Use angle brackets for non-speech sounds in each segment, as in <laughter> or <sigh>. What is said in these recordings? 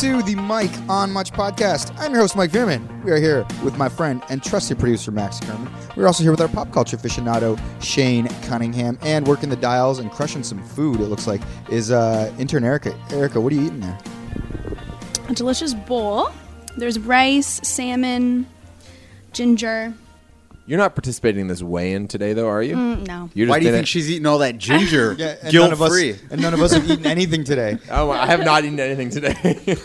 to the Mike on Much podcast. I'm your host, Mike Veerman. We are here with my friend and trusted producer, Max Kerman. We're also here with our pop culture aficionado, Shane Cunningham, and working the dials and crushing some food, it looks like, is uh, intern Erica. Erica, what are you eating there? A delicious bowl. There's rice, salmon, ginger. You're not participating in this weigh-in today, though, are you? Mm, no. You're Why do you been think she's eating all that <laughs> ginger? and Guilt none of us, free. and none of us have eaten anything today. <laughs> Oh, I have not eaten anything today.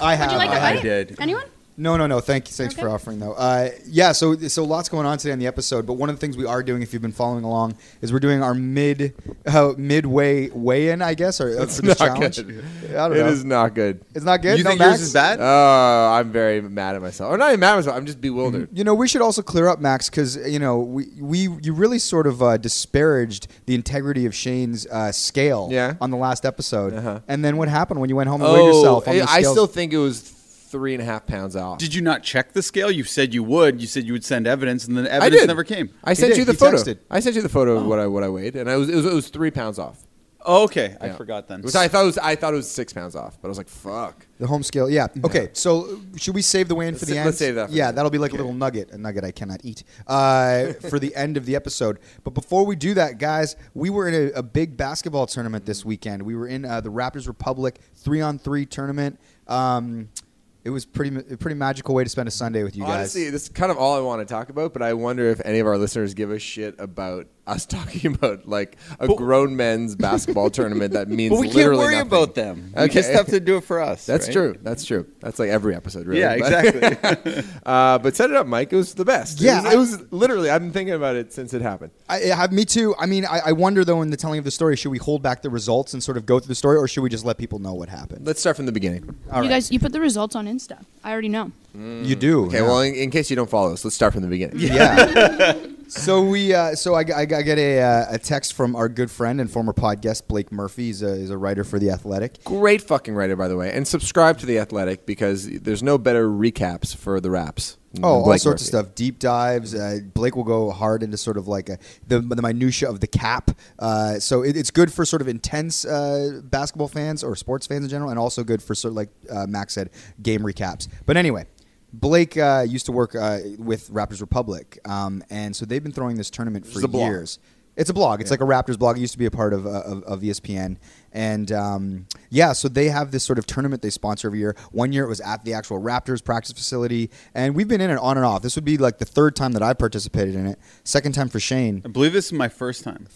I have. Would you like I a have. bite? did. Anyone? No, no, no. Thank you. Thanks for offering, though. Uh, yeah, so so lots going on today on the episode. But one of the things we are doing, if you've been following along, is we're doing our mid uh, midway weigh-in, I guess, or uh, It's for this not challenge. good. I don't It know. is not good. It's not good. You no, think Max? yours is bad? Oh, I'm very mad at myself. Or not even mad at myself. I'm just bewildered. You know, we should also clear up, Max, because you know we, we you really sort of uh, disparaged the integrity of Shane's uh, scale Yeah. on the last episode. Uh-huh. And then what happened when you went home and weighed yourself? On I- the Oh, I still think it was three and a half pounds off. Did you not check the scale? You said you would. You said you would send evidence, and then I evidence did. never came. I sent did. you the He photo. texted. I sent you the photo of what I what I weighed, and I was it was, it was three pounds off. Oh, okay. I Yeah. forgot then. Which I thought it was I thought it was six pounds off, but I was like, fuck. the home scale. Yeah. Okay. So uh, should we save the weigh-in for Let's the sa- end? let's save that for yeah, the- that'll be like a little nugget, a nugget I cannot eat uh, <laughs> for the end of the episode. But before we do that, guys, we were in a, a big basketball tournament this weekend. We were in uh, the Raptors Republic three-on-three tournament. Um, it was pretty a pretty magical way to spend a Sunday with you guys. Honestly, this is kind of all I want to talk about, but I wonder if any of our listeners give a shit about us <laughs> talking about like a But- grown men's basketball tournament that <laughs> means but we can't worry nothing. about them. We just have to do it for us. That's right? true. That's true. That's like every episode, really. Yeah, exactly. <laughs> uh, but set it up, Mike. It was the best. It Yeah, was- it was, literally. I've been thinking about it since it happened. I, I have me too. I mean, I, I wonder though in the telling of the story, should we hold back the results and sort of go through the story, or should we just let people know what happened? Let's start from the beginning. All you right. guys, you put the results on Insta. I already know. you do. Okay. yeah. Well, in, in case you don't follow us, let's start from the beginning. yeah. So we, uh, so I, I, I get a, uh, a text from our good friend and former pod guest Blake Murphy. He's a, he's a writer for the Athletic. Great fucking writer, by the way, and subscribe to the Athletic because there's no better recaps for the raps. than Oh, all Blake sorts Murphy. of stuff, deep dives. Uh, Blake will go hard into sort of like a, the the minutia of the cap. Uh, so it, it's good for sort of intense uh, basketball fans or sports fans in general, and also good for sort of like uh, Max said, game recaps. But anyway. Blake uh, used to work uh, with Raptors Republic, um, and so they've been throwing this tournament for blog. years. It's a blog. It's like a Raptors blog. It used to be a part of, uh, of, of ESPN. And um, yeah, so they have this sort of tournament they sponsor every year. One year it was at the actual Raptors practice facility. And we've been in it on and off. This would be like the third time that I participated in it. Second time for Shane. I believe this is my first time.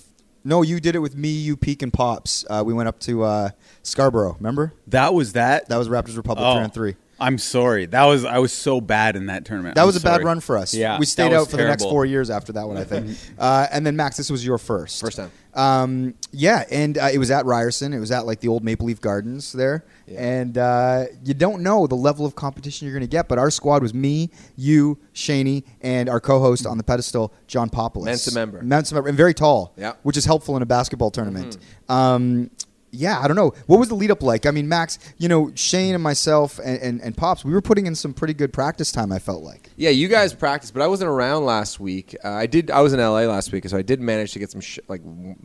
No, you did it with me, you, Peak, and Pops. Uh, we went up to uh, Scarborough. Remember? That was that. That was Raptors Republic Oh, 3 on 3. I'm sorry. That was I was so bad in that tournament. That I'm was a bad run for us. Yeah, we stayed out for the next four years after that one, I think. <laughs> uh, and then Max, this was your first, First time. Um, yeah, and uh, it was at Ryerson. It was at like the old Maple Leaf Gardens there, Yeah. and uh, you don't know the level of competition you're going to get. But our squad was me, you, Shaney, and our co-host on the pedestal, John Popoulos, Mensa member. Mensa member, and very tall, Yeah. Mm-hmm. which is helpful in a basketball tournament. Um, yeah, I don't know. What was the lead up like? I mean, Max, you know, Shane and myself and, and, and Pops, we were putting in some pretty good practice time, I felt like. Yeah, you guys practiced, but I wasn't around last week. Uh, I did. I was in LA last week, so I did manage to get some sh- like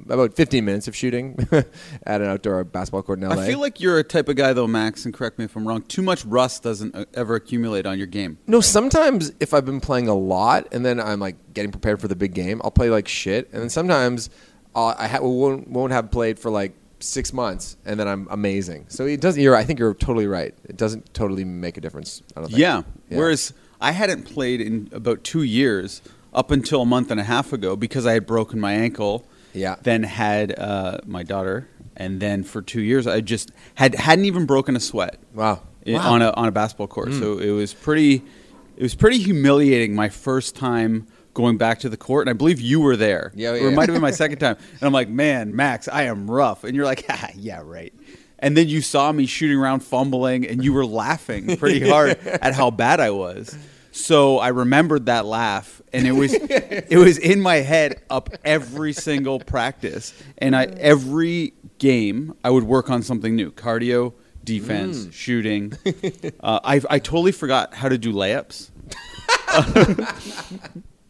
about 15 minutes of shooting <laughs> at an outdoor basketball court in LA. I feel like you're a type of guy though, Max, and correct me if I'm wrong. Too much rust doesn't uh, ever accumulate on your game. no. Sometimes if I've been playing a lot and then I'm like getting prepared for the big game, I'll play like shit, and then sometimes I'll, I ha- won't won't have played for like six months, and then I'm amazing. So it doesn't. You're. I think you're totally right. It doesn't totally make a difference. I don't think. Yeah. Whereas I hadn't played in about two years up until a month and a half ago because I had broken my ankle. Yeah. Then had uh, my daughter, and then for two years I just had hadn't even broken a sweat. Wow. i- Wow. on a on a basketball court. So it was pretty it was pretty humiliating my first time going back to the court and I believe you were there. Yeah, Or it might have been my second <laughs> time. And I'm like, "Man, Max, I am rough." And you're like, ah, "Yeah, right." And then you saw me shooting around fumbling and you were laughing pretty <laughs> hard at how bad I was. So I remembered that laugh and it was it was in my head up every single practice. And I every game I would work on something new. Cardio, defense, shooting. <laughs> Uh, I I totally forgot how to do layups.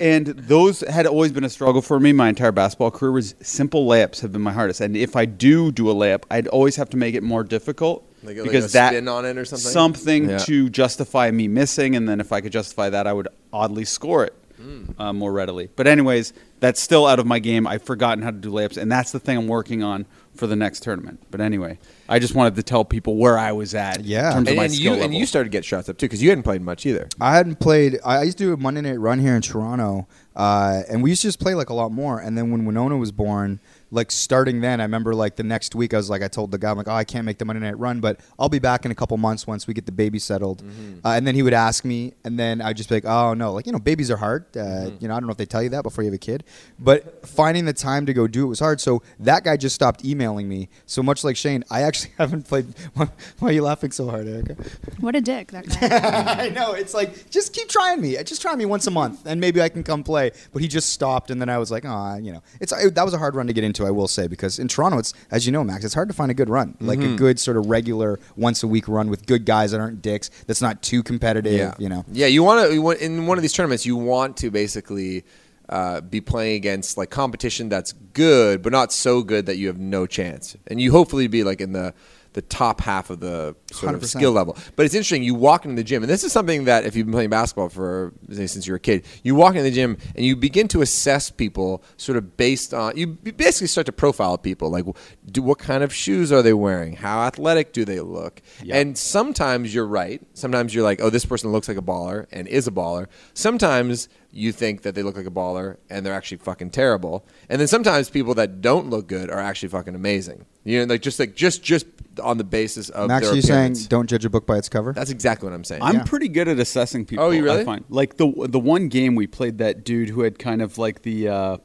And those had always been a struggle for me. My entire basketball career was simple layups have been my hardest. And if I do do a layup, I'd always have to make it more difficult Like a- like because a that spin on it or something? something Yeah. to justify me missing, and then if I could justify that, I would oddly score it Hmm. uh, more readily. But anyways, that's still out of my game. I've forgotten how to do layups, and that's the thing I'm working on for the next tournament. But anyway, I just wanted to tell people where I was at. Yeah. in terms of And, my and you skill and you started to get shots up too because you hadn't played much either. I hadn't played. I I used to do a Monday night run here in Toronto, uh, and we used to just play like a lot more. And then when Winona was born, like starting then, I remember like the next week, I was like, I told the guy, I'm like, oh, I can't make the Monday night run, but I'll be back in a couple months once we get the baby settled. Uh, and then he would ask me, and then I'd just be like, oh no, like you know, babies are hard. Uh, You know, I don't know if they tell you that before you have a kid, but finding the time to go do it was hard. So that guy just stopped emailing me. So much like Shane, I actually <laughs> haven't played. Why, why are you laughing so hard, Erica? What a dick that guy. <laughs> I know. It's like just keep trying me. Just try me once a month, and maybe I can come play. But he just stopped, and then I was like, ah, you know, it's it, that was a hard run to get into. I will say because in Toronto, it's as you know, Max, it's hard to find a good run, like a good sort of regular once a week run with good guys that aren't dicks. That's not too competitive. You know. Yeah, you want to you want, in one of these tournaments. You want to basically uh, be playing against like competition that's good, but not so good that you have no chance. And you hopefully be like in the the top half of the sort of 100%. skill level. But it's interesting. You walk into the gym, and this is something that if you've been playing basketball for say, since you were a kid, you walk into the gym and you begin to assess people sort of based on you basically start to profile people like do what kind of shoes are they wearing, how athletic do they look, Yeah. and sometimes you're right. Sometimes you're like, oh, this person looks like a baller and is a baller. Sometimes you think that they look like a baller and they're actually fucking terrible. And then sometimes people that don't look good are actually fucking amazing. You know, like just like just just on the basis of Max, their are you saying appearance. don't judge a book by its cover? That's exactly what I'm saying. I'm Yeah. pretty good at assessing people. Oh, you really? I find like the the one game we played that dude who had kind of like the uh,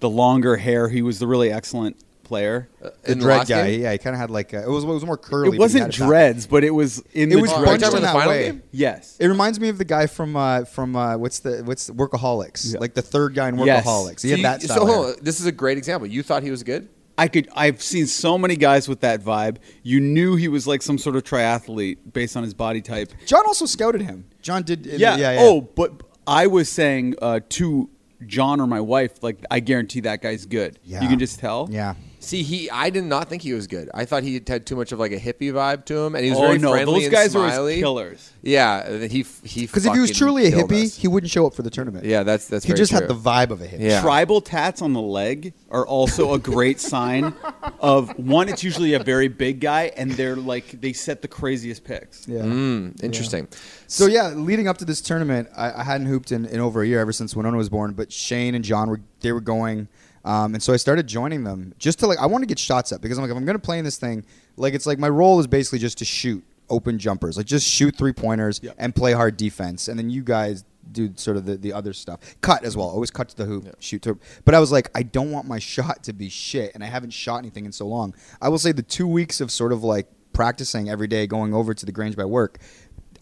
the longer hair. He was the really excellent player. the in the dread last guy. game? Yeah, he kind of had like a, it was it was more curly. it wasn't had it back. dreads, but it was in It the was are bunched talking in that the final way. game? Yes. It reminds me of the guy from uh, from uh, what's the what's the, Workaholics, Yeah. like the third guy in Yes. Workaholics. He So had you- that so hold on. this is a great example. You thought he was good? I could. I've seen so many guys with that vibe. You knew he was like some sort of triathlete based on his body type. John also scouted him. John did. Yeah. yeah, yeah. Oh, but I was saying uh, to John or my wife, like I guarantee that guy's good. Yeah. You can just tell. yeah. See, he I did not think he was good. I thought he had too much of like a hippie vibe to him, and he was oh very no, friendly those and guys smiley. are killers. Yeah, he he Because if he was truly a hippie, us. he wouldn't show up for the tournament. yeah, that's that's he very just true. had the vibe of a hippie. Yeah. Tribal tats on the leg are also a great sign of one. It's usually a very big guy, and they're like they set the craziest picks. Yeah. Mm, interesting. So yeah, leading up to this tournament, I, I hadn't hooped in, in over a year ever since Winona was born. But Shane and John were they were going, um, and so I started joining them just to like I want to get shots up because I'm like if I'm gonna play in this thing, like it's like my role is basically just to shoot open jumpers, like just shoot three pointers Yep. and play hard defense, and then you guys do sort of the, the other stuff. Cut as well, always cut to the hoop, shoot to. But I was like, I don't want my <laughs> shot to be shit, and I haven't shot anything in so long. I will say the two weeks of sort of like practicing every day, going over to the Grange by work.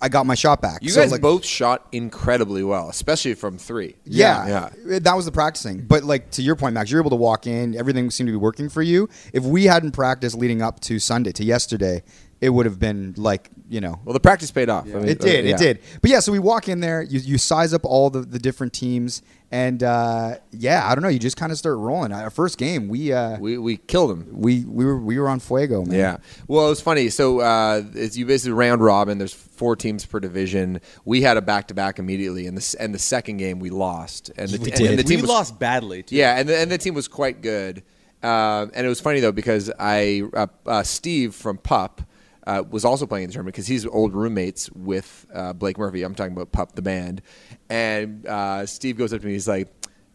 I got my shot back. You So, guys like, both shot incredibly well, especially from three. yeah, yeah. that was the practicing. But like to your point, Max, you're able to walk in. Everything seemed to be working for you. If we hadn't practiced leading up to Sunday to yesterday, it would have been like you know. Well, the practice paid off. I mean, It did, uh, yeah. it did. But yeah, so we walk in there, you, you size up all the, the different teams, and uh, yeah, I don't know, you just kind of start rolling. Our first game, we uh, we, We we killed him. we we were we were on fuego, man. Yeah. Well, it was funny. So uh, it's you basically round robin. There's four teams per division. We had a back to back immediately, and the and the second game we lost. And the, We and did. the team we was, lost badly too. Yeah, and the, and the team was quite good. Um, and it was funny though because I uh, uh, Steve from Pup. Uh, was also playing in the tournament because he's old roommates with uh, Blake Murphy. I'm talking about Pup the band, and uh, Steve goes up to me. He's like,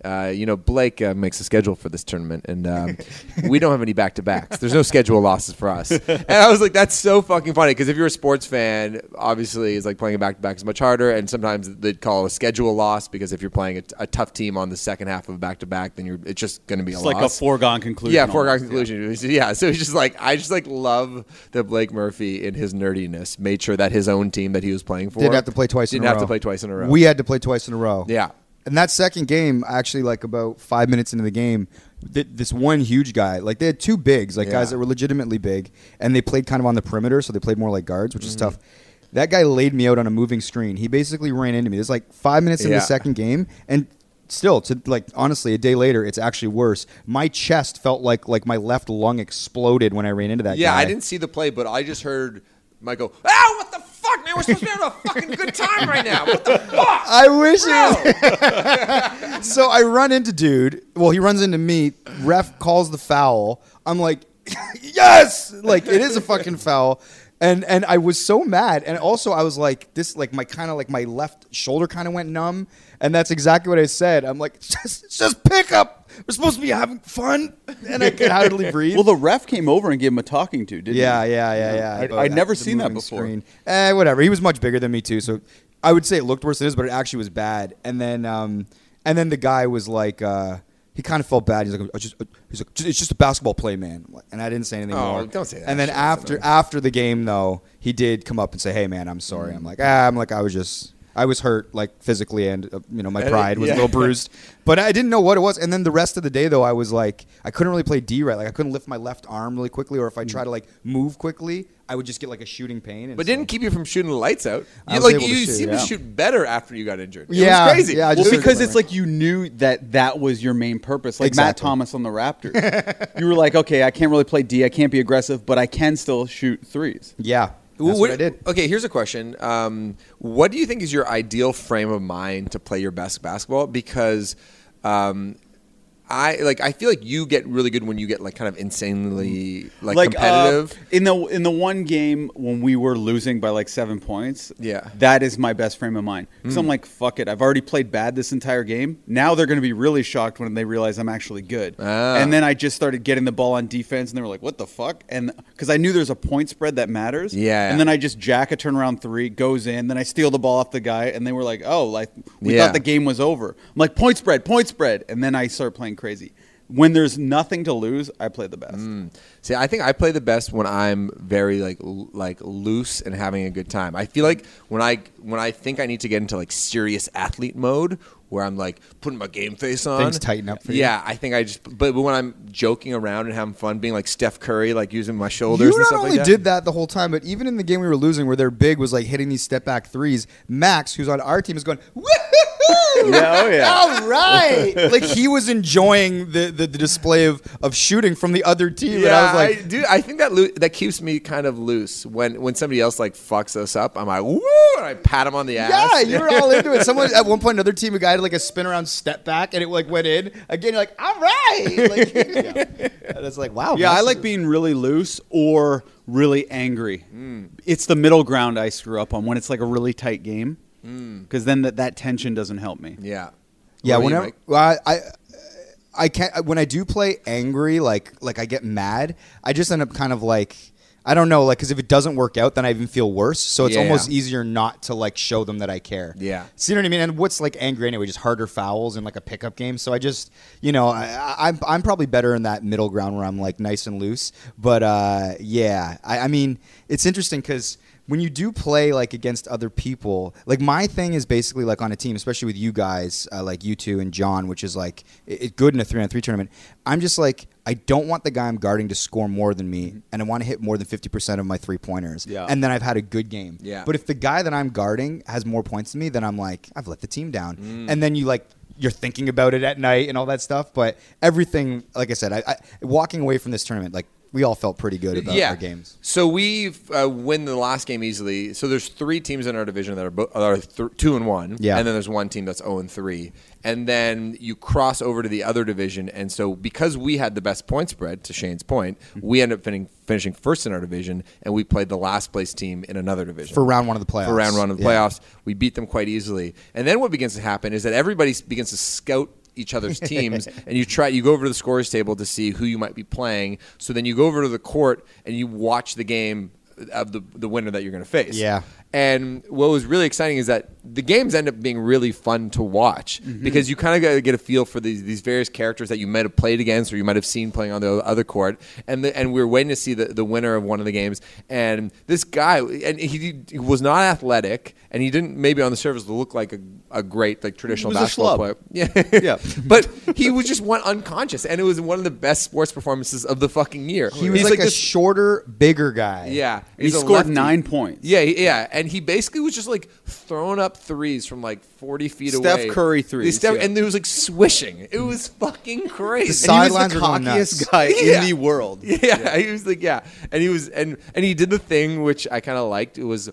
uh, "You know, Blake uh, makes a schedule for this tournament, and um, we don't have any back to backs. There's no schedule losses for us." And I was like, "That's so fucking funny." Because if you're a sports fan, obviously, it's like playing a back to back is much harder, and sometimes they'd call a schedule loss because if you're playing a, a tough team on the second half of a back to back, then you're it's just going to be it's a like a foregone conclusion. Yeah, foregone conclusion. Yeah. so it's just like I just like love that Blake Murphy in his nerdiness made sure that his own team that he was playing for Didn't have to play twice Didn't in a row. have to play twice in a row. We had to play twice in a row. yeah. And that second game, actually, like about five minutes into the game, th- this one huge guy, like they had two bigs, like Yeah. guys that were legitimately big, and they played kind of on the perimeter, so they played more like guards, which is Mm-hmm. tough. That guy laid me out on a moving screen. He basically ran into me. There's like five minutes into Yeah. the second game, and still, to like honestly, a day later, it's actually worse. My chest felt like like my left lung exploded when I ran into that Yeah, guy. I didn't see the play, but I just heard might go, "Ow, what the fuck, man? We're supposed to be having a fucking good time right now. What the fuck?" <laughs> I wish it was. <laughs> so I run into dude. Well, he runs into me. Ref calls the foul. I'm like, <laughs> yes, like it is a fucking foul. And and I was so mad. And also I was like, this like my kind of like my left shoulder kind of went numb. And that's exactly what I said. I'm like, <laughs> just just pick up. We're supposed to be having fun. And I could hardly <laughs> breathe. Well, the ref came over and gave him a talking to, didn't Yeah, he? yeah, yeah, yeah. I'd- I'd never seen that moving before. Eh, whatever. He was much bigger than me too, so I would say it looked worse than it is, but it actually was bad. And then, um, and then the guy was like, uh, he kind of felt bad. He's like, "I just, he's like, it's just a basketball play, man. And I didn't say anything Oh, more. don't say that And then after after the game, though, he did come up and say, "Hey, man, I'm sorry." Mm. I'm like, ah, I'm like, I was just. I was hurt, like physically, and uh, you know my pride was yeah. a little <laughs> bruised. But I didn't know what it was. And then the rest of the day, though, I was like, I couldn't really play D right. Like I couldn't lift my left arm really quickly, or if I Mm. try to like move quickly, I would just get like a shooting pain. And But didn't keep you from shooting the lights out. You, like you shoot, seemed yeah. to shoot better after you got injured. It Yeah, was crazy. yeah, Well, because it's like you knew that that was your main purpose, like Matt Thomas on the Raptors. <laughs> you were like, okay, I can't really play D, I can't be aggressive, but I can still shoot threes. Yeah, that's What- what, I did. Okay, here's a question. Um, what do you think is your ideal frame of mind to play your best basketball? Because um, I like I feel like you get really good when you get like kind of insanely like, uh, competitive. in the in the one game when we were losing by like seven points. Yeah. that is my best frame of mind because I'm like, fuck it, I've already played bad this entire game. Now they're going to be really shocked when they realize I'm actually good. Ah. And then I just started getting the ball on defense, and they were like, what the fuck? And because I knew there's a point spread that matters. Yeah. And then I just jack a turnaround three, goes in, then I steal the ball off the guy, and they were like, oh, like we Yeah. thought the game was over. I'm like, point spread, point spread, and then I start playing crazy. When there's nothing to lose, I play the best. Mm. See, I think I play the best when I'm very like l- like loose and having a good time. I feel like when I when I think I need to get into like serious athlete mode, where I'm like putting my game face on, Things tighten up for you. Yeah, I think I just. But, but when I'm joking around and having fun, being like Steph Curry, like using my shoulders. You and not stuff only like that. did that the whole time, but even in the game we were losing, where their big was like hitting these step back threes, Max, who's on our team, is going, Woohoo! Yeah, oh, yeah. All right. <laughs> like he was enjoying the, the, the display of, of shooting from the other team. and I was like, I, dude, I think that loo- that keeps me kind of loose when when somebody else like fucks us up. I'm like, woo, and I pat him on the ass. yeah, you're all into it. Someone at one point, another team, a guy had like a spin around step back, and it like went in. Again, you're like, all right. <laughs> Like, And it's like, wow. Yeah, I like being really loose or really angry. Mm. It's the middle ground I screw up on when it's like a really tight game. Because then that, that tension doesn't help me. yeah, Yeah, What about you, whenever Mike? well, I, I I can't when I do play angry, like like I get mad. I just end up kind of like I don't know, like because if it doesn't work out, then I even feel worse. So it's Yeah. almost easier not to like show them that I care. Yeah. see what I mean? And what's like angry anyway? Just harder fouls in like a pickup game. So I just you know I, I, I'm I'm probably better in that middle ground where I'm like nice and loose. But uh, yeah, I, I mean it's interesting because when you do play like against other people, like my thing is basically like on a team, especially with you guys, uh, like you two and John, which is like it, it good in a three on three tournament. I'm just like I don't want the guy I'm guarding to score more than me, and I want to hit more than fifty percent of my three pointers. Yeah. and then I've had a good game. Yeah. but if the guy that I'm guarding has more points than me, then I'm like I've let the team down, Mm. and then you like. You're thinking about it at night and all that stuff, but everything, like I said, I, I walking away from this tournament, like we all felt pretty good about yeah. our games. So we uh, win the last game easily. So there's three teams in our division that are, bo- are th- two and one. Yeah. And then there's one team that's zero and three. And then you cross over to the other division. And so because we had the best point spread, to Shane's point, we ended up fin- finishing first in our division, and we played the last place team in another division For round one of the playoffs. for round one of the Yeah. playoffs. We beat them quite easily. And then what begins to happen is that everybody begins to scout each other's <laughs> teams and you try you go over to the scores table to see who you might be playing. So then you go over to the court and you watch the game of the the winner that you're going to face. Yeah. And what was really exciting is that the games end up being really fun to watch mm-hmm. because you kind of got to get a feel for these, these various characters that you might have played against or you might have seen playing on the other court. And the, and we were waiting to see the, the winner of one of the games. And this guy, and he, he was not athletic, and he didn't maybe on the surface look like a, a great like traditional He was a basketball player. <laughs> Yeah, Yeah. <laughs> but he was just one unconscious, and it was one of the best sports performances of the fucking year. He was He's like, a this- shorter, bigger guy. yeah, He scored lefty. nine points. Yeah, yeah, and he basically was just like throwing up threes from like forty feet Steph away. Steph Curry threes, Steph- yeah. and it was like swishing. It was mm. fucking crazy. The he was sidelines the were cockiest guy <laughs> Yeah. in the world. Yeah, he was like, yeah, and he was, and and he did the thing which I kind of liked. It was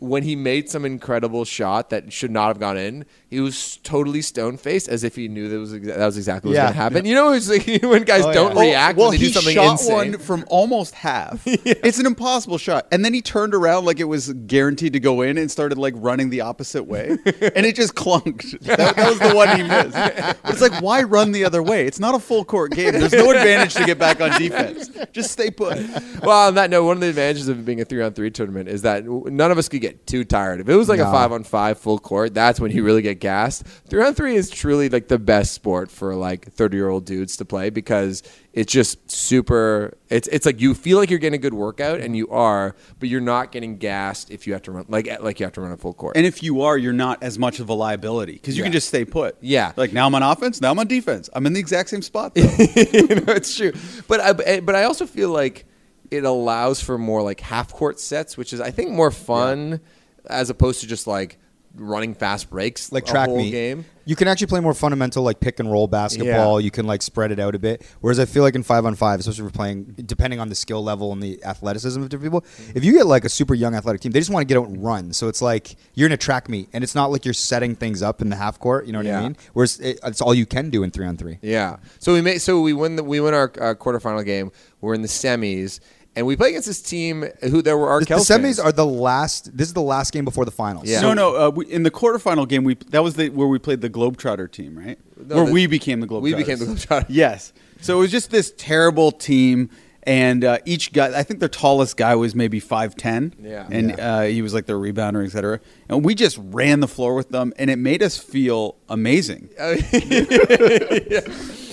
when he made some incredible shot that should not have gone in. He was totally stone faced, as if he knew that was exa- that was exactly what was going to happen. You know, it's like <laughs> when guys Oh, don't yeah. react well, when they he do something shot insane. one from almost half. <laughs> It's an impossible shot, and then he turned around like it was guaranteed to go in and started like running the opposite way, <laughs> and it just clunked. That, that was the one he missed. But it's like, why run the other way? It's not a full court game. There's no advantage to get back on defense. Just stay put. well, on that note, one of the advantages of being a three on three tournament is that none of us could get too tired. If it was like a five on five full court, that's when you really get gassed. Three on three is truly like the best sport for like thirty year old dudes to play because it's just super. It's it's like you feel like you're getting a good workout and you are, but you're not getting gassed if you have to run like like you have to run a full court. And if you are, you're not as much of a liability because you can just stay put. Yeah. Like now I'm on offense, now I'm on defense. I'm in the exact same spot. Though. <laughs> <laughs> you know, it's true. But I, but eh, I also feel like it allows for more like half court sets, which is I think more fun as opposed to just like running fast breaks like track meet. game. You can actually play more fundamental like pick and roll basketball. Yeah. You can like spread it out a bit. Whereas I feel like in five on five, especially if we're playing, depending on the skill level and the athleticism of different people, if you get like a super young athletic team, they just want to get out and run. So it's like you're in a track meet, and it's not like you're setting things up in the half court. You know what Yeah. I mean? Whereas it, it's all you can do in three on three. Yeah. So we made so we win the we win our uh, quarterfinal game. We're in the semis. And we play against this team who there were our The, the semis are the last. This is the last game before the finals. Yeah. No, no. Uh, we, in the quarterfinal game, we that was the where we played the Globetrotter team, right? No, where the- we became the Globetrotters. we became the Globetrotters. <laughs> Yes. So it was just this terrible team, and uh, each guy. I think their tallest guy was maybe five ten. Yeah. And Yeah. Uh, he was like their rebounder, et cetera. And we just ran the floor with them, and it made us feel amazing. <laughs>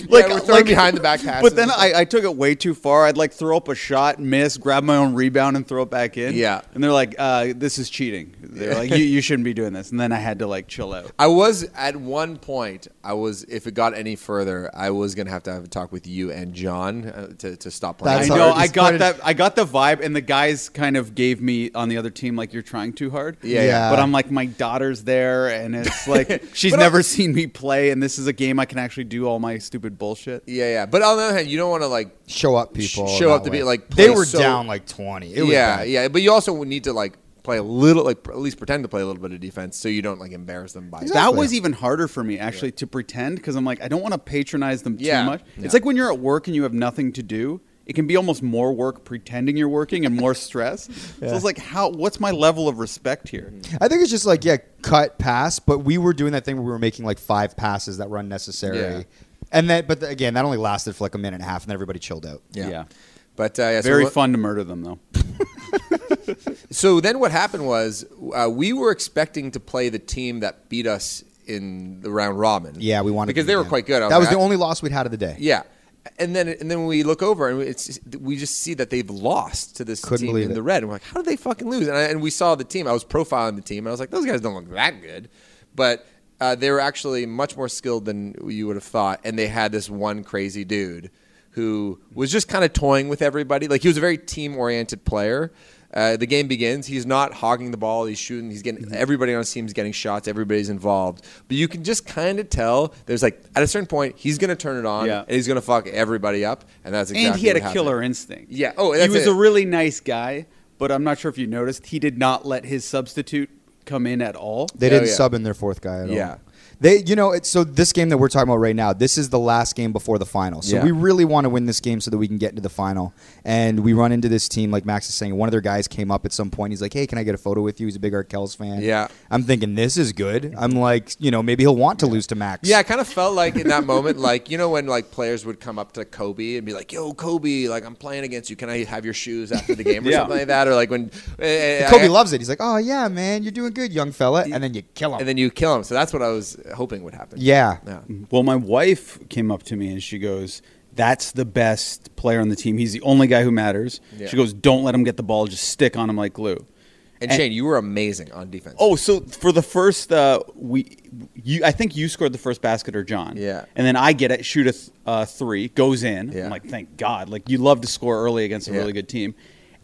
like we're throwing behind the back passes. But then I, I took it way too far. I'd like throw up a shot, miss, grab my own rebound, and throw it back in. Yeah. And they're like, uh, "This is cheating." They're like, you, "You shouldn't be doing this." And then I had to like chill out. I was at one point. I was, if it got any further, I was gonna have to have a talk with you and John uh, to, to stop playing. I know. I got that. I got the vibe, and the guys kind of gave me on the other team like you're trying too hard. Yeah, yeah. But I'm like, my daughter's there, and it's like <laughs> she's But I- never seen me play, and this is a game I can actually do all my stupid bullshit. Yeah, yeah. But on the other hand, you don't want to like Show up, sh- people. show up to way. be like they play were so- down like twenty. It was yeah, bad. yeah. But you also would need to like play a little, like at least pretend to play a little bit of defense, so you don't like embarrass them by. That was even harder for me actually to pretend because I'm like I don't want to patronize them Yeah. too much. Yeah. It's like when you're at work and you have nothing to do. It can be almost more work pretending you're working and more stress. <laughs> So it's like, how? What's my level of respect here? I think it's just like yeah, cut pass. But we were doing that thing where we were making like five passes that were unnecessary. Yeah. And that, but again, that only lasted for like a minute and a half, and then everybody chilled out. Yeah. Yeah. But uh, yeah, so Very what- fun to murder them though. <laughs> <laughs> So then what happened was uh, we were expecting to play the team that beat us in the round robin. Yeah, we wanted because to, they were yeah. quite good. I That was like, the I- only loss we'd had of the day. Yeah. And then and then we look over and it's we just see that they've lost to this Couldn't team believe in it. the red. And we're like, how did they fucking lose? And, I, and we saw the team. I was profiling the team. And I was like, those guys don't look that good, but uh, they were actually much more skilled than you would have thought. And they had this one crazy dude who was just kind of toying with everybody. Like he was a very team oriented player. Uh, the game begins. He's not hogging the ball. He's shooting. He's Mm-hmm. getting everybody on his team is getting shots. Everybody's involved. But you can just kind of tell. There's like at a certain point he's going to turn it on Yeah. and he's going to fuck everybody up. And that's exactly. What happened. And he had a what killer instinct. Yeah. Oh, he was it. a really nice guy, but I'm not sure if you noticed he did not let his substitute come in at all. They Oh, didn't yeah. sub in their fourth guy at all. Yeah. They, you know, it's, so this game that we're talking about right now, this is the last game before the final. So Yeah. we really want to win this game so that we can get into the final. And we run into this team, like Max is saying. One of their guys came up at some point. He's like, "Hey, can I get a photo with you?" He's a big Arkells fan. Yeah. I'm thinking this is good. I'm like, you know, maybe he'll want to lose to Max. Yeah, I kind of felt like in that moment, like you know when like players would come up to Kobe and be like, "Yo, Kobe, like I'm playing against you. Can I have your shoes after the game or <laughs> Yeah. something like that?" Or like when uh, Kobe I- loves it. He's like, "Oh yeah, man, you're doing good, young fella," and then you kill him. and then you kill him. So that's what I was hoping would happen. yeah. Yeah. Well, my wife came up to me and she goes, "That's the best player on the team. He's the only guy who matters." Yeah. She goes, "Don't let him get the ball. Just stick on him like glue." And Shane, you were amazing on defense. Oh, so for the first, uh, we, you, I think you scored the first basket or John. Yeah. And then I get it, shoot a th- uh, three, goes in. Yeah. I'm like, thank God. Like you love to score early against a Yeah. really good team.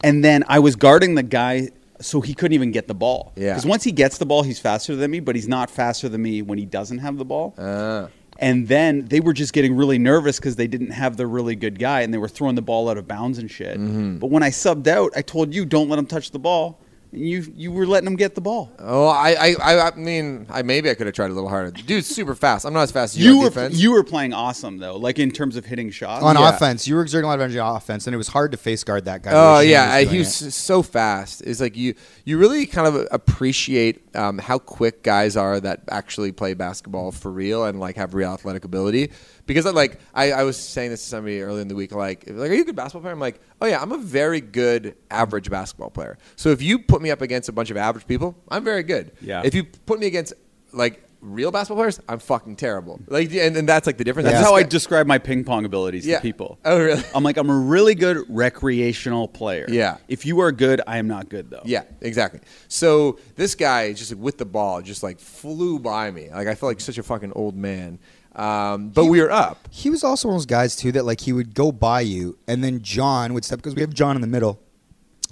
And then I was guarding the guy so he couldn't even get the ball. Yeah. Because once he gets the ball, he's faster than me, but he's not faster than me when he doesn't have the ball. Ah. And then they were just getting really nervous because they didn't have the really good guy and they were throwing the ball out of bounds and shit. Mm-hmm. But when I subbed out, I told you don't let him touch the ball. And you you were letting him get the ball. Oh, I, I, I, I mean, I maybe I could have tried a little harder. Dude's super fast. I'm not as fast as you, You on were defense. you were playing awesome though, like in terms of hitting shots. on Yeah. offense, you were exerting a lot of energy on offense, and it was hard to face guard that guy. Oh way Shane yeah, I- he was so fast. It's like you you really kind of appreciate um, how quick guys are that actually play basketball for real and like have real athletic ability. Because like I, I was saying this to somebody earlier in the week, like like are you a good basketball player? I'm like, oh yeah, I'm a very good average basketball player. So if you put me up against a bunch of average people, I'm very good. Yeah. If you put me against like real basketball players, I'm fucking terrible. Like and, and that's like the difference. That's how I describe my ping pong abilities Yeah. to people. <laughs> Oh, really? I'm like I'm a really good recreational player. Yeah. If you are good, I am not good though. Yeah, exactly. So this guy just like, with the ball just like flew by me. Like I felt like such a fucking old man. Um, but we were up. He was also one of those guys too that like he would go by you, and then John would step because we have John in the middle.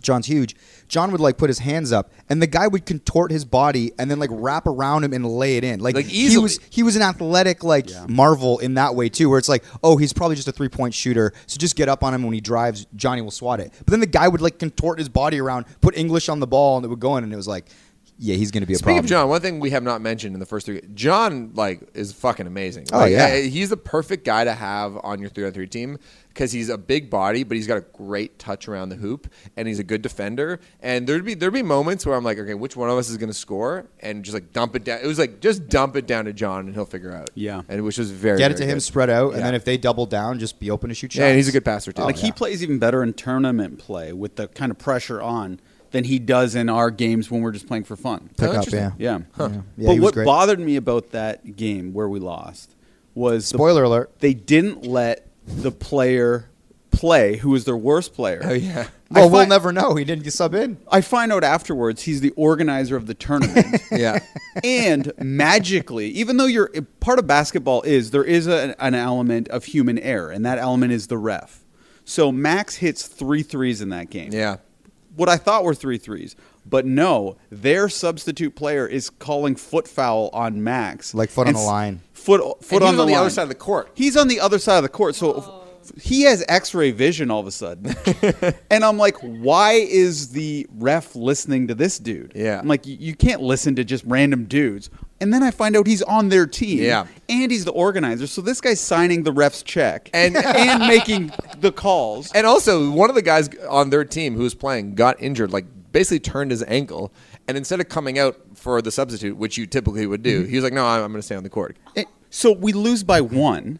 John's huge. John would like put his hands up, and the guy would contort his body and then like wrap around him and lay it in. Like, Like, he was he was an athletic like marvel in that way too, where it's like, oh, he's probably just a three point shooter, so just get up on him when he drives. Johnny will swat it. But then the guy would like contort his body around, put English on the ball, and it would go in, and it was like, yeah, he's going to be a Speaking problem. of John, one thing we have not mentioned in the first three, John like is fucking amazing. Oh, Like, yeah. uh, he's the perfect guy to have on your three on three team because he's a big body, but he's got a great touch around the hoop, and he's a good defender. And there'd be there'd be moments where I'm like, okay, which one of us is going to score, and just like dump it down. It was like just dump it down to John, and he'll figure out. Yeah. and which was very Get it to very him, good. spread out, and then if they double down, just be open to shoot shots. Yeah, and he's a good passer too. Oh, like he plays even better in tournament play with the kind of pressure on than he does in our games when we're just playing for fun. pick Oh, up. interesting. Yeah. Yeah. Yeah, but what great. bothered me about that game where we lost was the- Spoiler alert. they didn't let the player play who was their worst player. Oh yeah. I Well, we'll never know. He didn't sub in. I find out afterwards he's the organizer of the tournament. <laughs> Yeah. and magically, even though you're part of basketball is there is a, an element of human error, and that element is the ref. So Max hits three threes in that game. Yeah. What I thought were three threes, but no, their substitute player is calling foot foul on Max, Like foot on the line. Foot foot he on the, on the other side of the court. He's on the other side of the court, so f- he has X-ray vision all of a sudden. <laughs> and I'm like, why is the ref listening to this dude? Yeah. I'm like, you- you can't listen to just random dudes. And then I find out he's on their team. Yeah. And he's the organizer. So this guy's signing the ref's check And- <laughs> and making <laughs> the calls. And also, one of the guys on their team who was playing got injured, like basically turned his ankle. And instead of coming out for the substitute, which you typically would Mm-hmm. do, he was like, "No, I'm, I'm going to stay on the court." Eh, So we lose by one.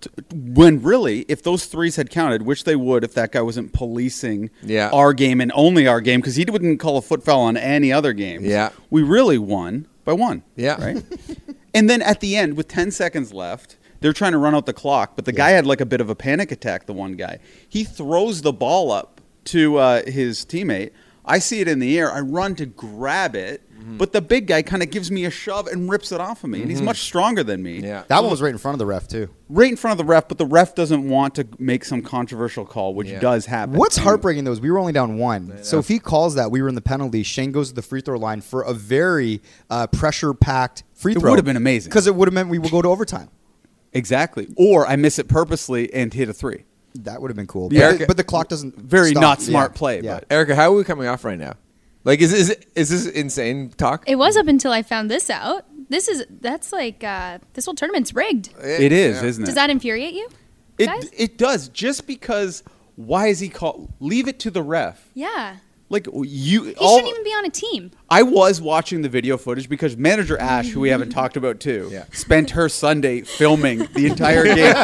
t- When really, if those threes had counted, which they would if that guy wasn't policing Yeah. our game and only our game, because he wouldn't call a foot foul on any other game. Yeah. we really won by one. Yeah. right. <laughs> and then at the end, with ten seconds left, they're trying to run out the clock, but the guy had like a bit of a panic attack. The one guy, he throws the ball up to uh, his teammate. I see it in the air. I run to grab it, Mm-hmm. but the big guy kind of gives me a shove and rips it off of me, and he's much stronger than me. Yeah. That one was right in front of the ref too. right in front of the ref, but the ref doesn't want to make some controversial call, which Yeah. does happen. What's heartbreaking though is we were only down one. So if he calls that, we were in the penalty. Shane goes to the free throw line for a very uh, pressure packed free throw. It would've been amazing. because it would have meant we would go to overtime. Exactly. Or I miss it purposely and hit a three. That would have been cool. Yeah. But, the, but the clock doesn't. Very stop. not smart Yeah. play, Yeah. but- Erica, how are we coming off right now? Like, is is is this insane talk? It was up until I found this out. This is that's like uh, this whole tournament's rigged. It is, Yeah. isn't it? Does that infuriate you? it, guys? it does. Just because, why is he called? Leave it to the ref. Yeah. Like you, He all, shouldn't even be on a team. I was watching the video footage because manager Ash, who we haven't <laughs> talked about too, Yeah. spent her Sunday filming the entire <laughs> game.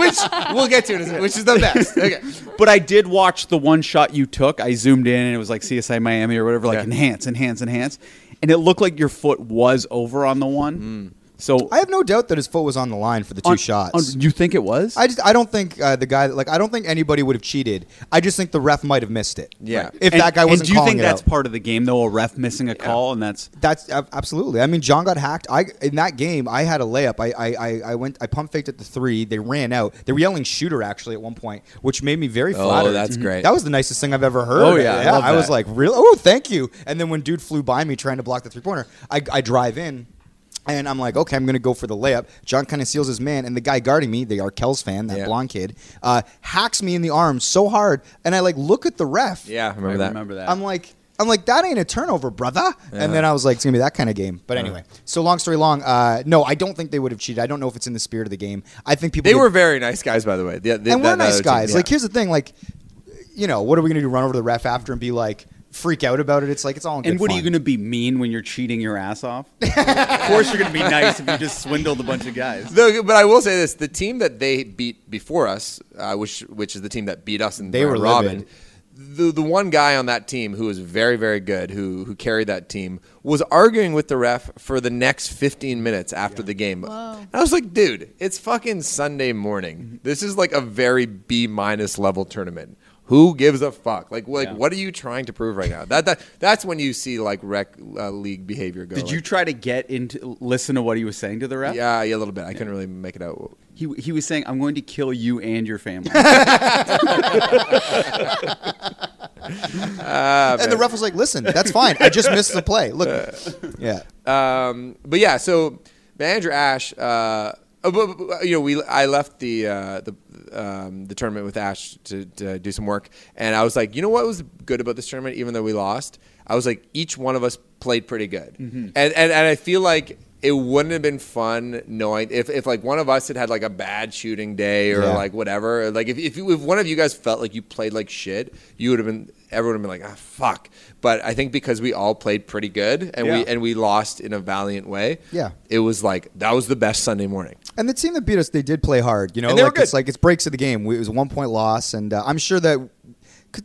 which we'll get to in a second, which is the best. <laughs> Okay. But I did watch the one shot you took. I zoomed in and it was like CSI Miami or whatever, like Yeah. enhance, enhance, enhance. And it looked like your foot was over on the one. Mm. So I have no doubt that his foot was on the line for the two on- shots. on- you think it was? I just I don't think uh, the guy like I don't think anybody would have cheated. I just think the ref might have missed it. Yeah. If And- that guy wasn't And do you calling think that's out. part of the game though? A ref missing a call, and that's That's ab- absolutely. I mean, John got hacked. I in that game, I had a layup. I I, I, I went. I pump faked at the three. They ran out. They were yelling "shooter" actually at one point, which made me very flattered. Oh, flattered. that's great. That was the nicest thing I've ever heard. Oh, yeah, I love I was that. like, real. Oh, thank you. And then when dude flew by me trying to block the three pointer, I, I drive in. And I'm like, okay, I'm gonna go for the layup. John kind of seals his man, and the guy guarding me, the Arkells fan, that Yeah. blonde kid, uh, hacks me in the arm so hard, and I like look at the ref. Yeah, remember I that. remember that. I'm like, I'm like, that ain't a turnover, brother. And then I was like, it's gonna be that kind of game. But anyway, so long story long, uh, no, I don't think they would have cheated. I don't know if it's in the spirit of the game. I think people They did- were very nice guys, by the way. The- the- and that- we're that nice other team, guys. yeah. Like, here's the thing, like, you know, what are we gonna do? Run over to the ref after and be like, freak out about it? It's like it's all in And good what are you going to be mean when you're cheating your ass off? <laughs> of course, you're going to be nice if you just swindled a bunch of guys. Though, but I will say this: the team that they beat before us, uh, which which is the team that beat us in They round were robin. livid. The the one guy on that team who was very very good, who who carried that team, was arguing with the ref for the next 15 minutes after the game. Whoa. And I was like, dude, it's fucking Sunday morning. This is like a very B minus level tournament. Who gives a fuck? Like, like, Yeah. what are you trying to prove right now? That, that that's when you see like rec uh, league behavior go. Did like- you try to get into listen to what he was saying to the ref? Yeah, yeah, a little bit. I couldn't really make it out. He he was saying, "I'm going to kill you and your family." <laughs> <laughs> and the ref was like, listen, that's fine. I just missed the play. Look, <laughs> yeah. Um, but yeah, so manager Ash, uh, uh, but- but, you know, we I left the uh, the um, the tournament with Ash to, to do some work, and I was like, you know what was good about this tournament, even though we lost, I was like, each one of us played pretty good, and, and and I feel like. It wouldn't have been fun knowing if, if like one of us had had like a bad shooting day or Yeah. like whatever. Like if, if, you, if one of you guys felt like you played like shit, you would have been everyone would have been like ah fuck. But I think because we all played pretty good and Yeah. we and we lost in a valiant way. Yeah. it was like that was the best Sunday morning. And the team that beat us, they did play hard. You know, And they were like it's good. like it's breaks of the game. We- It was a one point loss, and uh, I'm sure that,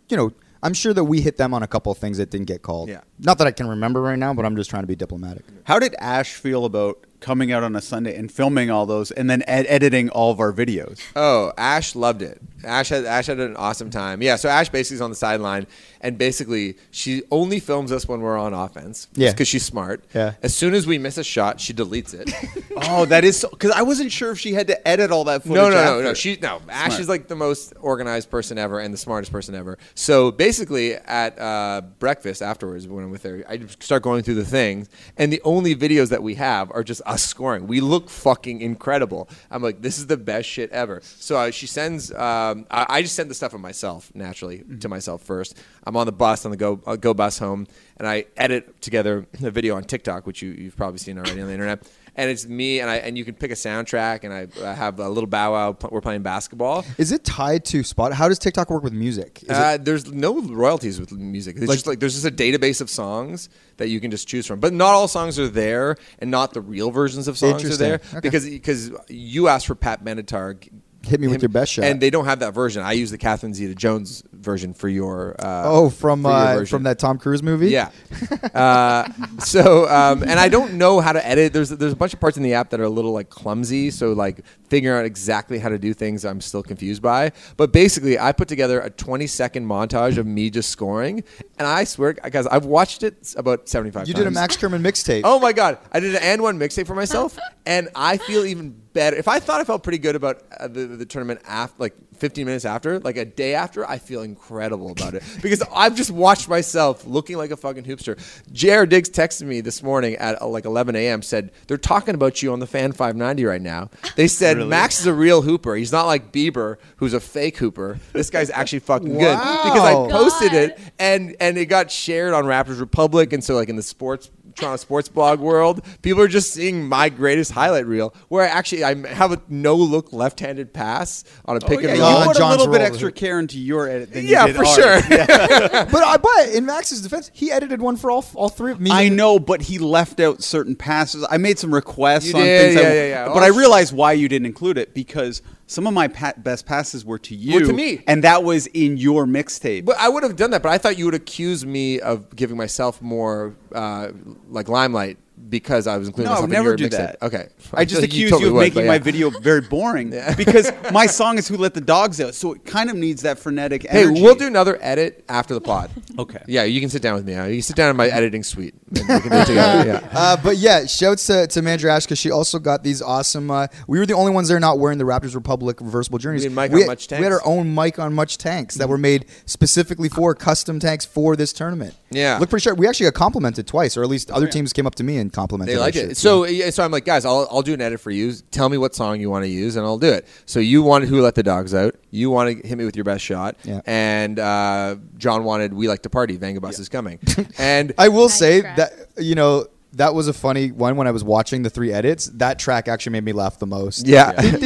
you know, I'm sure that we hit them on a couple of things that didn't get called. Yeah. Not that I can remember right now, but I'm just trying to be diplomatic. How did Ash feel about coming out on a Sunday and filming all those and then ed- editing all of our videos? Oh, Ash loved it. Ash had Ash had an awesome time. Yeah, so Ash basically is on the sideline, and basically she only films us when we're on offense. Yeah. because she's smart. Yeah. As soon as we miss a shot, she deletes it. <laughs> oh, that is because I wasn't sure if she had to edit all that footage. no, no, no, after. no. She no. Ash is like the most organized person ever and the smartest person ever. So basically, at uh, breakfast afterwards, when I'm with her, I start going through the things, and the only videos that we have are just us scoring. We look fucking incredible. I'm like, this is the best shit ever. So uh, she sends. Um, I, I just send the stuff of myself naturally Mm-hmm. to myself first. I'm on the bus on the go uh, go bus home, and I edit together a video on TikTok, which you, you've probably seen already on the internet. And it's me, and I and you can pick a soundtrack, and I, I have a little bow wow. We're playing basketball. Is it tied to spot? How does TikTok work with music? Is it- Uh, there's no royalties with music. It's Like- just like there's just a database of songs that you can just choose from. But not all songs are there, and not the real versions of songs are there Okay. because because you asked for Pat Benatar. Hit me with your best shot. and they don't have that version. I use the Catherine Zeta-Jones version for your. Uh, oh, from your uh, from that Tom Cruise movie. Yeah. <laughs> Uh, so, um, and I don't know how to edit. There's there's a bunch of parts in the app that are a little like clumsy. So like figuring out exactly how to do things, I'm still confused by. But basically, I put together a 20 second montage of me just scoring, and I swear, guys, I've watched it about 75 You times. did a Max Kerman mixtape. Oh my god, I did an and one mixtape for myself, and I feel even better. If I thought I felt pretty good about uh, the, the tournament after, like 15 minutes after, like a day after, I feel incredible about it because I've just watched myself looking like a fucking hoopster. J.R. Diggs texted me this morning at uh, like 11 a.m. said they're talking about you on the Fan 590 right now. They <laughs> said Really? Max is a real hooper. He's not like Bieber, who's a fake hooper. This guy's actually fucking good because I posted God. it and and it got shared on Raptors Republic, and so like in the sports Toronto sports blog world, people are just seeing my greatest highlight reel, where I actually I have a no look left handed pass on a pick Oh, and you roll. On put a little bit extra care into your edit than you yeah, did for ours. sure. <laughs> but I but in Max's defense, he edited one for all all three of me. I know, but he left out certain passes. I made some requests You on did, things, I- yeah, yeah, yeah. but Oh, I realized why you didn't include it because some of my pa- best passes were to you, Were to me. and that was in your mixtape. But I would have done that, but I thought you would accuse me of giving myself more uh, like limelight because I was including No, I myself would in never your do mixtape. that. Okay, I just feel like accuse you, totally of would, making but my video very boring <laughs> because my song is "Who Let the Dogs Out," so it kind of needs that frenetic Hey, we'll do another edit after the pod. <laughs> Okay. Yeah, you can sit down with me. You can sit down in my editing suite. And we can do it together. <laughs> Yeah. Uh, but yeah, shouts to, to Mandrash because she also got these awesome. Uh, we were the only ones there not wearing the Raptors Republic reversible journeys. We had Mike we on Much We had our own mic on Much tanks that were made specifically for custom tanks for this tournament. Yeah. look pretty sharp. We actually got complimented twice, or at least other yeah. teams came up to me and complimented. They our liked it. So, yeah, so I'm like, guys, I'll, I'll do an edit for you. Tell me what song you want to use, and I'll do it. So you wanted "Who Let the Dogs Out." You wanted "Hit Me with Your Best Shot," Yeah. and uh, John wanted "We Like to Party." Vengabus is coming, <laughs> and I will Nice say track. that you know that was a funny one when I was watching the three edits. That track actually made me laugh the most. yeah, and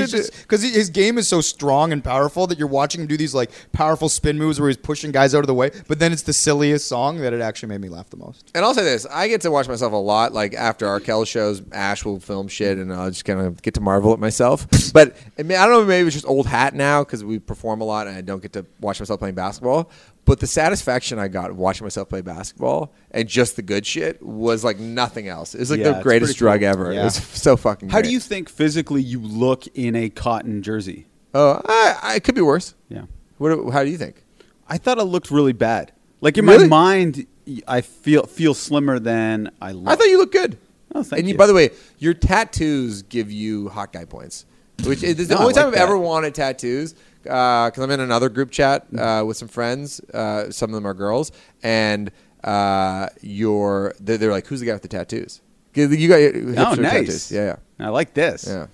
he's just because his game is so strong and powerful that you're watching him do these like powerful spin moves where he's pushing guys out of the way. But then it's the silliest song that it actually made me laugh the most. And I'll say this: I get to watch myself a lot. Like after Arkell shows, Ash will film shit, and I'll just kind of get to marvel at myself. But I, mean, I don't know, maybe it's just old hat now because we perform a lot, and I don't get to watch myself playing basketball. But the satisfaction I got watching myself play basketball and just the good shit was like nothing else. It was like Yeah, the greatest pretty cool. drug ever. Yeah. It was so fucking. How do you think physically you look in a cotton jersey? Oh, I, I, it could be worse. Yeah. What? How do you think? I thought it looked really bad. Like in Really? my mind, I feel feel slimmer than I look. I thought you looked good. Oh, thank and you, you. by the way, your tattoos give you hot guy points, which is the No, I only time like I've that. ever wanted tattoos. Because I'm in another group chat uh, with some friends. Uh, some of them are girls, and uh, you're they're, they're like, "Who's the guy with the tattoos?" 'Cause You got Oh, nice. tattoos. Yeah, I like this. yeah,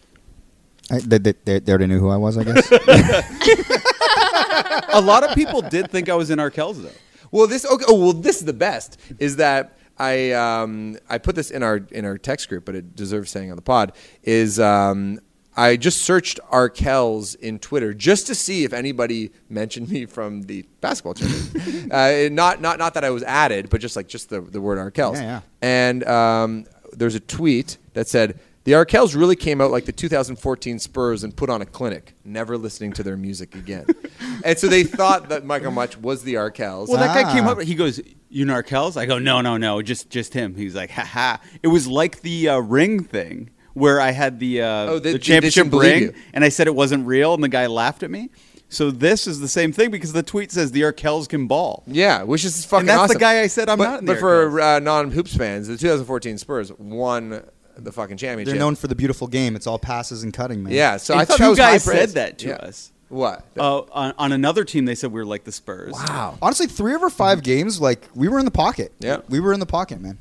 I, they, they, they, they already knew who I was, I guess. <laughs> <laughs> a lot of people did think I was in Arkells though. Well, this okay. Oh, well, this is the best. Is that I um, I put this in our in our text group, but it deserves saying on the pod. Is um, I just searched Arkells in Twitter just to see if anybody mentioned me from the basketball tournament. <laughs> uh, not not not that I was added, but just like just the the word Arkells. Yeah, yeah. And um, there's a tweet that said. The Arkells really came out like the 2014 Spurs and put on a clinic, never listening to their music again. <laughs> and so they thought that Michael Much was the Arkells. Well, that guy came Ah. up. He goes, "You know Arkells?" I go, "No, no, no, just just him." He's like, "Ha ha." It was like the uh, ring thing where I had the uh, Oh, they- they the championship ring, and I said it wasn't real, and the guy laughed at me. So this is the same thing because the tweet says the Arkells can ball. Yeah, which is fucking that's the guy I said I'm but, not in But the for uh, non hoops fans, the 2014 Spurs won the fucking championship. They're known for the beautiful game. It's all passes and cutting, man. Yeah, so And I thought two guys high said that to Yeah. us. What? Uh, on, on another team, they said we were like the Spurs. wow. Honestly, three of our five games, like we were in the pocket. Yeah. we were in the pocket, man.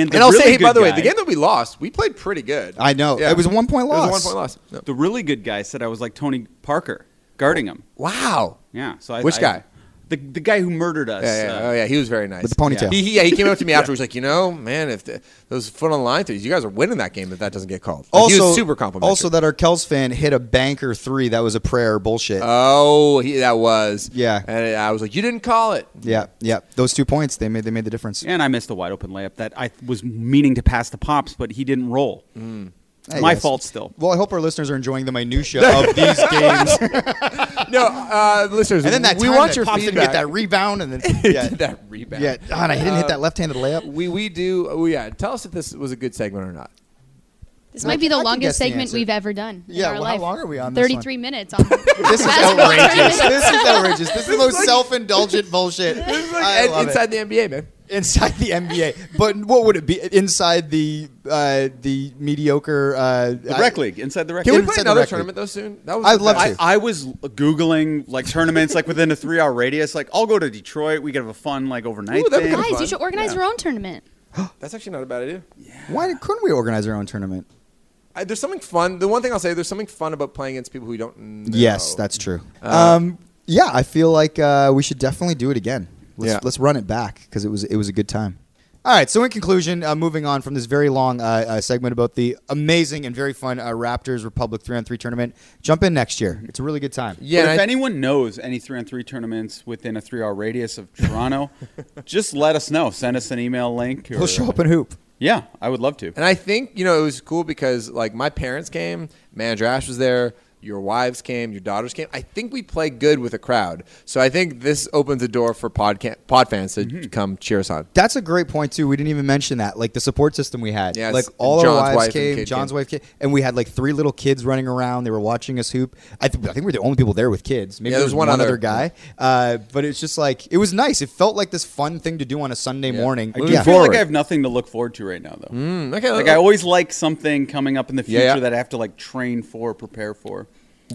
And, the And I'll really say, hey, by good the way, the game that we lost, we played pretty good. I know. Yeah. It was a one point It was loss. a one point loss. No. the really good guy said I was like Tony Parker guarding him. Wow. Yeah. So I, Which I- guy? The the guy who murdered us. Yeah, yeah, uh, oh yeah, he was very nice With the ponytail. He, he- yeah, he came up to me <laughs> after. afterwards, like, you know, man, if the, those foot on the line threes, you guys are winning that game if that doesn't get called. Like, Also, he was super complimentary. Also, that Arkells fan hit a banker three. That was a prayer bullshit. oh, he, that was Yeah. and I was like, you didn't call it. yeah, yeah. Those two points, they made they made the difference. And I missed a wide open layup that I was meaning to pass the Pops, but he didn't roll. Hey, My guys. fault still. Well, I hope our listeners are enjoying the minutia <laughs> of these games. No, uh, listeners, and then that we time want that your Pops didn't feedback. get that rebound, and then <laughs> yeah, that rebound. yeah. God, I didn't hit Uh, that left-handed layup. We we do. Oh yeah, tell us if this was a good segment or not. This might be the I longest guess the segment we've ever done. in Yeah, our well, how long are we on this one? 33 minutes on <laughs> This is basketball outrageous. this is outrageous. This is the most self-indulgent bullshit. I And love it. inside the NBA, man. Inside the NBA. But what would it be inside the uh, the mediocre uh, The rec league inside the rec. Can we play the another rec tournament though soon? That was I'd love best. to. I, I was googling like tournaments like within a three hour radius. Like I'll go to Detroit. We could have a fun like overnight Ooh, thing. Guys, fun. you should organize Yeah. your own tournament. <gasps> That's actually not a bad idea. Why couldn't we organize our own tournament? I, there's something fun. The one thing I'll say, there's something fun about playing against people who don't. Know. Yes, that's true. Uh, um, yeah, I feel like uh, we should definitely do it again. Let's, Yeah. let's run it back because it was it was a good time. All right, so in conclusion, uh, moving on from this very long uh, uh, segment about the amazing and very fun uh, Raptors Republic three on three tournament, jump in next year. It's a really good time. Yeah. but if I- anyone knows any three on three tournaments within a three hour radius of Toronto, <laughs> just let us know. Send us an email link. Or, We'll show up and hoop. Yeah, I would love to. And I think you know it was cool because like my parents came, Mandrash was there, Your wives came, your daughters came. I think we play good with a crowd. So I think this opens the door for podca- pod fans to Mm-hmm. come cheer us on. That's a great point too. We didn't even mention that, like the support system we had. Yes, like all John's our wives wife came, John's came. wife came, and we had like three little kids running around. They were watching us hoop. I, th- I think we are the only people there with kids. Maybe Yeah, there there's was one one, other. other guy, uh, but it's just like it was nice. It felt like this fun thing to do on a Sunday Yeah. morning. I do Moving feel like I have nothing to look forward to right now, though. Mm, okay, Like I always like something coming up in the Yeah, future yeah. that I have to like train for, prepare for.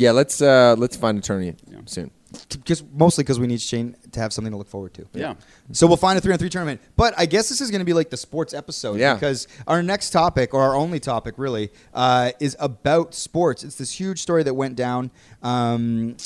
Yeah. Let's uh, let's find a tournament soon. Because mostly because we need Shane to have something to look forward to. Yeah. So we'll find a three on three tournament. But I guess this is going to be like the sports episode. Yeah. Because our next topic, or our only topic really, uh, is about sports. It's this huge story that went down um,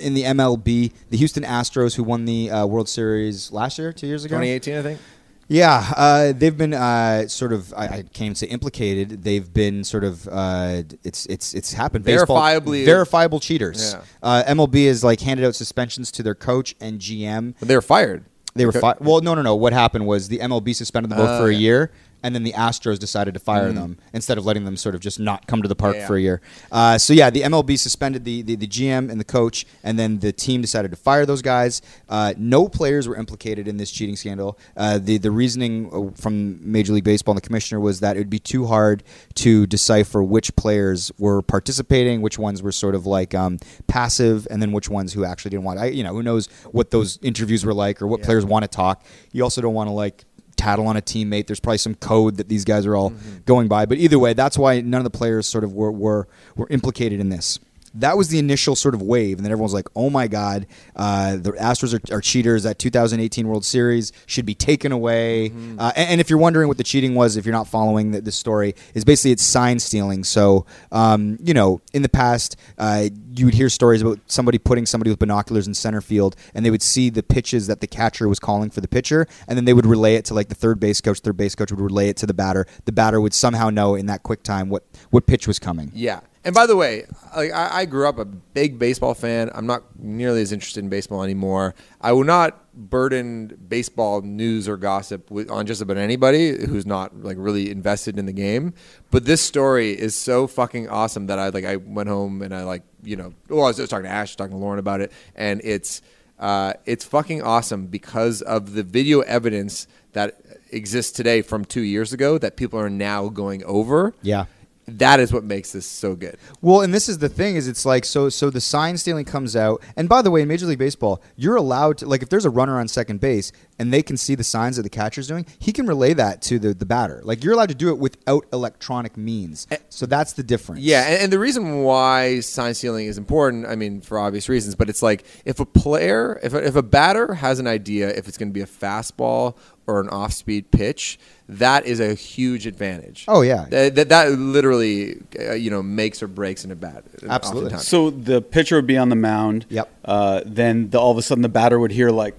in the MLB. The Houston Astros, who won the uh, World Series last year, two years ago. 2018, I think. Yeah, uh, they've been uh, sort of. I, I even say implicated. They've been sort of. Uh, it's it's it's happened. Baseball- Verifiably- verifiable cheaters. Yeah. Uh, MLB has like handed out suspensions to their coach and GM. But they were fired. They were fired. well. No, no, no. What happened was the MLB suspended them both Oh, for a yeah. year, and then the Astros decided to fire them instead of letting them sort of just not come to the park Yeah, yeah. for a year. Uh, so yeah, the MLB suspended the, the the GM and the coach, and then the team decided to fire those guys. Uh, no players were implicated in this cheating scandal. Uh, the the reasoning uh, from Major League Baseball and the commissioner was that it would be too hard to decipher which players were participating, which ones were sort of like um, passive, and then which ones who actually didn't want. I, you know, who knows what those interviews were like or what Yeah. players want to talk. You also don't want to like tattle on a teammate. There's probably some code that these guys are all mm-hmm. going by. But either way, that's why none of the players sort of were were, were implicated in this. That was the initial sort of wave, and then everyone's like, "Oh my God, uh, the Astros are, are cheaters! That 2018 World Series should be taken away." Uh, and, and if you're wondering what the cheating was, if you're not following the, this story, is basically it's sign stealing. So, um, you know, in the past, uh, you would hear stories about somebody putting somebody with binoculars in center field, and they would see the pitches that the catcher was calling for the pitcher, and then they would relay it to like the third base coach. Third base coach would relay it to the batter. The batter would somehow know in that quick time what what pitch was coming. Yeah. And by the way, like I, I grew up a big baseball fan. I'm not nearly as interested in baseball anymore. I will not burden baseball news or gossip with, on just about anybody who's not like really invested in the game. But this story is so fucking awesome that I like. I went home and I like you know. Well, I was just talking to Ash, talking to Lauren about it, and it's uh, it's fucking awesome because of the video evidence that exists today from two years ago that people are now going over. Yeah. That is what makes this so good. Well, and this is the thing is it's like so so the sign stealing comes out. And by the way, in Major League Baseball, you're allowed to like if there's a runner on second base and they can see the signs that the catcher's doing, he can relay that to the, the batter. Like you're allowed to do it without electronic means. So that's the difference. Yeah, and, and the reason why sign stealing is important, I mean, for obvious reasons, but it's like if a player, if a, if a batter has an idea if it's going to be a fastball or an off-speed pitch, that is a huge advantage. Oh, yeah. that that, that literally, uh, you know, makes or breaks in a bat. Absolutely. oftentimes. So the pitcher would be on the mound. Yep. Uh, then the, all of a sudden the batter would hear like,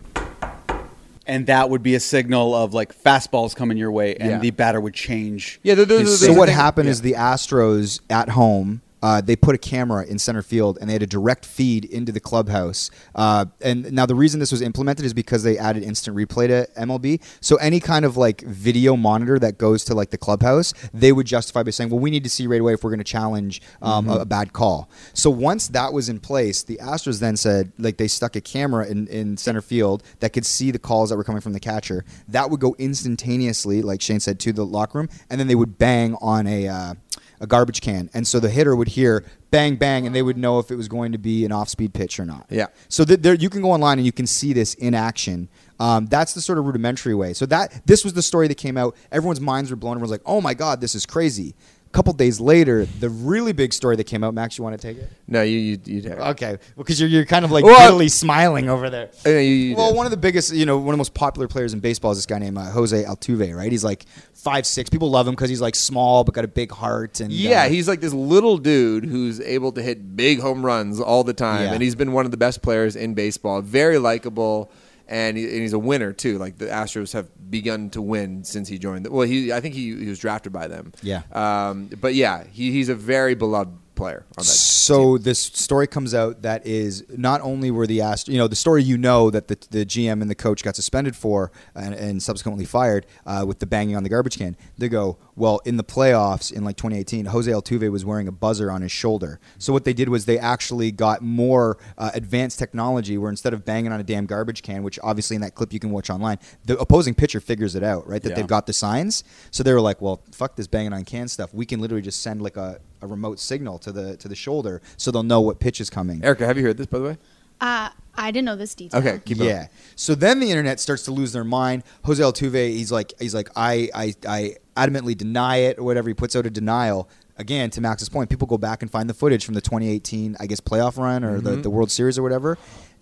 and that would be a signal of like fastballs coming your way, and Yeah. the batter would change. Yeah, those- his those are the So There's what happened yeah. is the Astros at home. Uh, they put a camera in center field and they had a direct feed into the clubhouse. Uh, and now the reason this was implemented is because they added instant replay to MLB. So any kind of like video monitor that goes to like the clubhouse, they would justify by saying, "Well, we need to see right away if we're going to challenge um, a, a bad call." So once that was in place, the Astros then said like they stuck a camera in, in center field that could see the calls that were coming from the catcher. That would go instantaneously, like Shane said, to the locker room, and then they would bang on a. Uh, a garbage can, and so the hitter would hear bang bang, and they would know if it was going to be an off-speed pitch or not. Yeah. So th- there, you can go online and you can see this in action. Um, that's the sort of rudimentary way. So that this was the story that came out. Everyone's minds were blown. Everyone's like, "Oh my god, this is crazy." Couple days later, the really big story that came out. Max, you want to take it? no, you you, you take it. Okay, because you're, you're kind of like Well, giddily smiling over there. Uh, you- you well, do. one of the biggest, you know, one of the most popular players in baseball is this guy named uh, Jose Altuve, right? He's like five six. People love him because he's like small but got a big heart. And Yeah, uh, he's like this little dude who's able to hit big home runs all the time, Yeah. and he's been one of the best players in baseball. Very likable, and, he, and he's a winner too. Like the Astros have begun to win since he joined. The, well, he I think he, he was drafted by them. Yeah. Um, but yeah, he, he's a very beloved player on that. So this story comes out that is not only were the Ast, you know, the story you know that the, the GM and the coach got suspended for and, and subsequently fired uh, with the banging on the garbage can. They go, Well, in the playoffs in like 2018, Jose Altuve was wearing a buzzer on his shoulder. So what they did was they actually got more uh, advanced technology where instead of banging on a damn garbage can, which obviously in that clip you can watch online, the opposing pitcher figures it out, right? That Yeah. they've got the signs. So they were like, well, fuck this banging on can stuff. We can literally just send like a, a remote signal to the to the shoulder so they'll know what pitch is coming. Erica, have you heard this by the way? Uh, I didn't know this detail. Okay, keep going. yeah. So then the internet starts to lose their mind. Jose Altuve, he's like, he's like, I, I, I adamantly deny it or whatever. He puts out a denial. Again, to Max's point, people go back and find the footage from the 2018, I guess, playoff run or the, the World Series or whatever.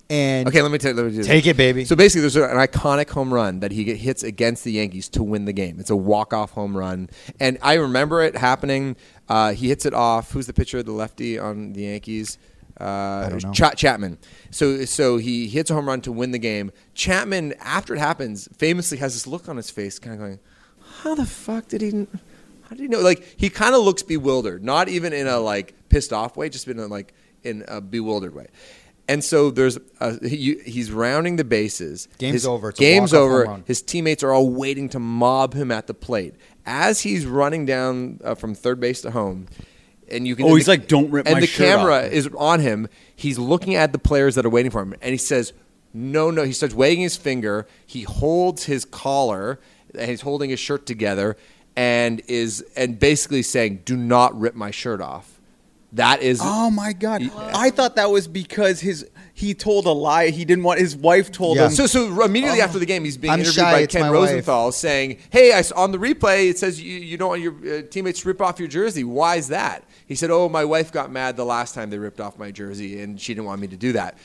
And Okay, let me take let me do this. Take it, baby. So basically, there's an iconic home run that he hits against the Yankees to win the game. It's a walk-off home run, and I remember it happening. Uh, he hits it off. Who's the pitcher, the lefty on the Yankees? Uh. Ch- Chapman. So so he hits a home run to win the game. Chapman, after it happens, famously has this look on his face, kind of going, "How the fuck did he?" How did he know? Like he kind of looks bewildered, not even in a like pissed off way, just in a like in a bewildered way. And so there's a, he, he's rounding the bases. Game's His- over. Game's over. His teammates are all waiting to mob him at the plate as he's running down uh, from third base to home. And you can. Oh, he's like, "Don't rip And the camera off." is on him. He's looking at the players that are waiting for him, and he says, "No, no." He starts wagging his finger. He holds his collar, and he's holding his shirt together, and is and basically saying, "Do not rip my shirt off." That is. Oh my god! I thought that was because his he told a lie. He didn't want his wife told Yeah. him. So, so immediately after the game, he's being I'm interviewed shy, by it's Ken my wife. Rosenthal saying, "Hey, I s on the replay it says you, you don't want your uh, teammates to rip off your jersey. Why is that?" He said, "Oh, my wife got mad the last time they ripped off my jersey, and she didn't want me to do that."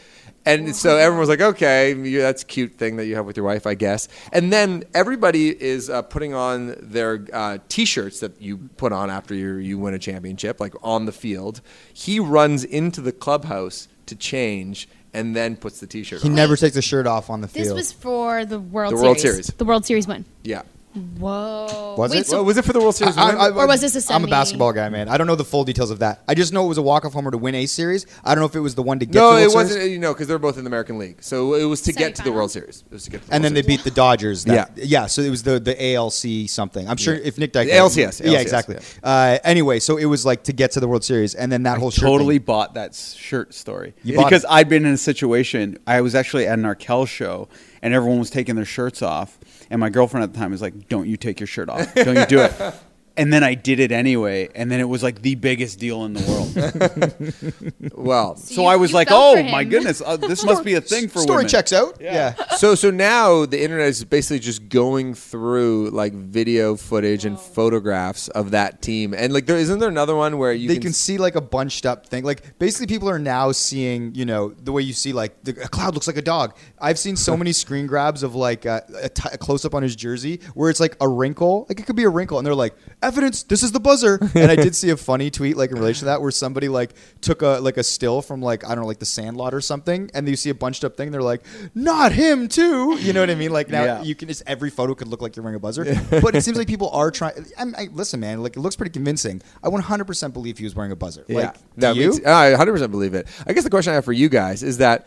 And so everyone was like, "Okay, you, that's a cute thing that you have with your wife, I guess." And then everybody is uh, putting on their uh, T-shirts that you put on after you you win a championship, like on the field. He runs into the clubhouse to change, and then puts the T-shirt. On. He on. never takes the shirt off on the field. This field. was for the World The Series. World Series. The World Series win. Yeah. Whoa. Was Wait, it? So well, was it for the World Series? I- win? I- Or was this a I'm a basketball guy, man. I don't know the full details of that. I just know it was a walk-off homer to win a series. I don't know if it was the one to get. no, to the it World wasn't. Series. You know, because they're both in the American League, so it was to get to the World Series. It was to get. To the And then World they beat the Dodgers. That, Yeah. yeah. So it was the the ALC something. I'm sure Yeah. if Nick Dyke, The LCS, yeah, LCS, exactly. Uh, anyway, so it was like to get to the World Series, and then that whole shirt totally thing. bought that shirt story You because. I'd been in a situation. I was actually at an Arkell show, and everyone was taking their shirts off, and my girlfriend at the time was like, "Don't you take your shirt off? Don't you do it?" <laughs> And then I did it anyway, and then it was like the biggest deal in the world. <laughs> well, so you- I was like, "Oh my goodness, uh, this must be a thing for Story women." checks out. Yeah. <laughs> so so now the internet is basically just going through like video footage and photographs of that team, and like there isn't there another one where you they can, can see like a bunched up thing. Like basically, people are now seeing, you know, the way you see like the, a cloud looks like a dog. I've seen so <laughs> many screen grabs of like uh, a, t- a close up on his jersey where it's like a wrinkle, like it could be a wrinkle, and they're like, "Evidence, this is the buzzer." and I did <laughs> see a funny tweet like in relation to that where somebody like took a like a still from like I don't know like the Sandlot or something, and you see a bunched up thing. They're like, "Not him too." You know what I mean? Like now Yeah. you can just every photo could look like you're wearing a buzzer, but it seems like <laughs> people are trying. I'm, I, listen, man, like it looks pretty convincing. I 100% believe he was wearing a buzzer. Like, do no, you? I 100% believe it. I guess the question I have for you guys is that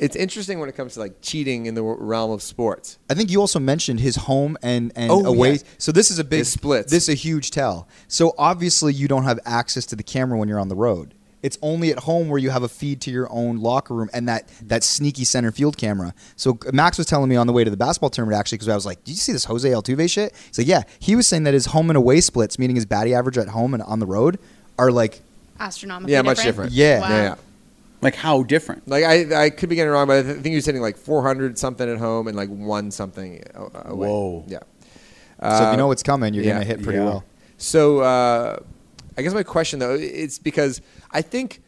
it's interesting when it comes to like cheating in the realm of sports. I think you also mentioned his home and and Oh, away. yeah. So this is a big split. This is a huge tell. So obviously you don't have access to the camera when you're on the road. It's only at home where you have a feed to your own locker room and that that sneaky center field camera. So uh, Max was telling me on the way to the basketball tournament actually because I was like, "Did you see this Jose Altuve shit?" He's like, "Yeah." He was saying that his home and away splits, meaning his batting average at home and on the road, are like astronomically Yeah, much different. Yeah. Wow. Yeah, yeah. Like how different? Like I, I could be getting it wrong, but I think he was hitting like 400 something at home and like one something away. Whoa. Yeah. so if you know what's coming, you're Uh, yeah, gonna hit pretty yeah. well. So uh, I guess my question though, it's because I think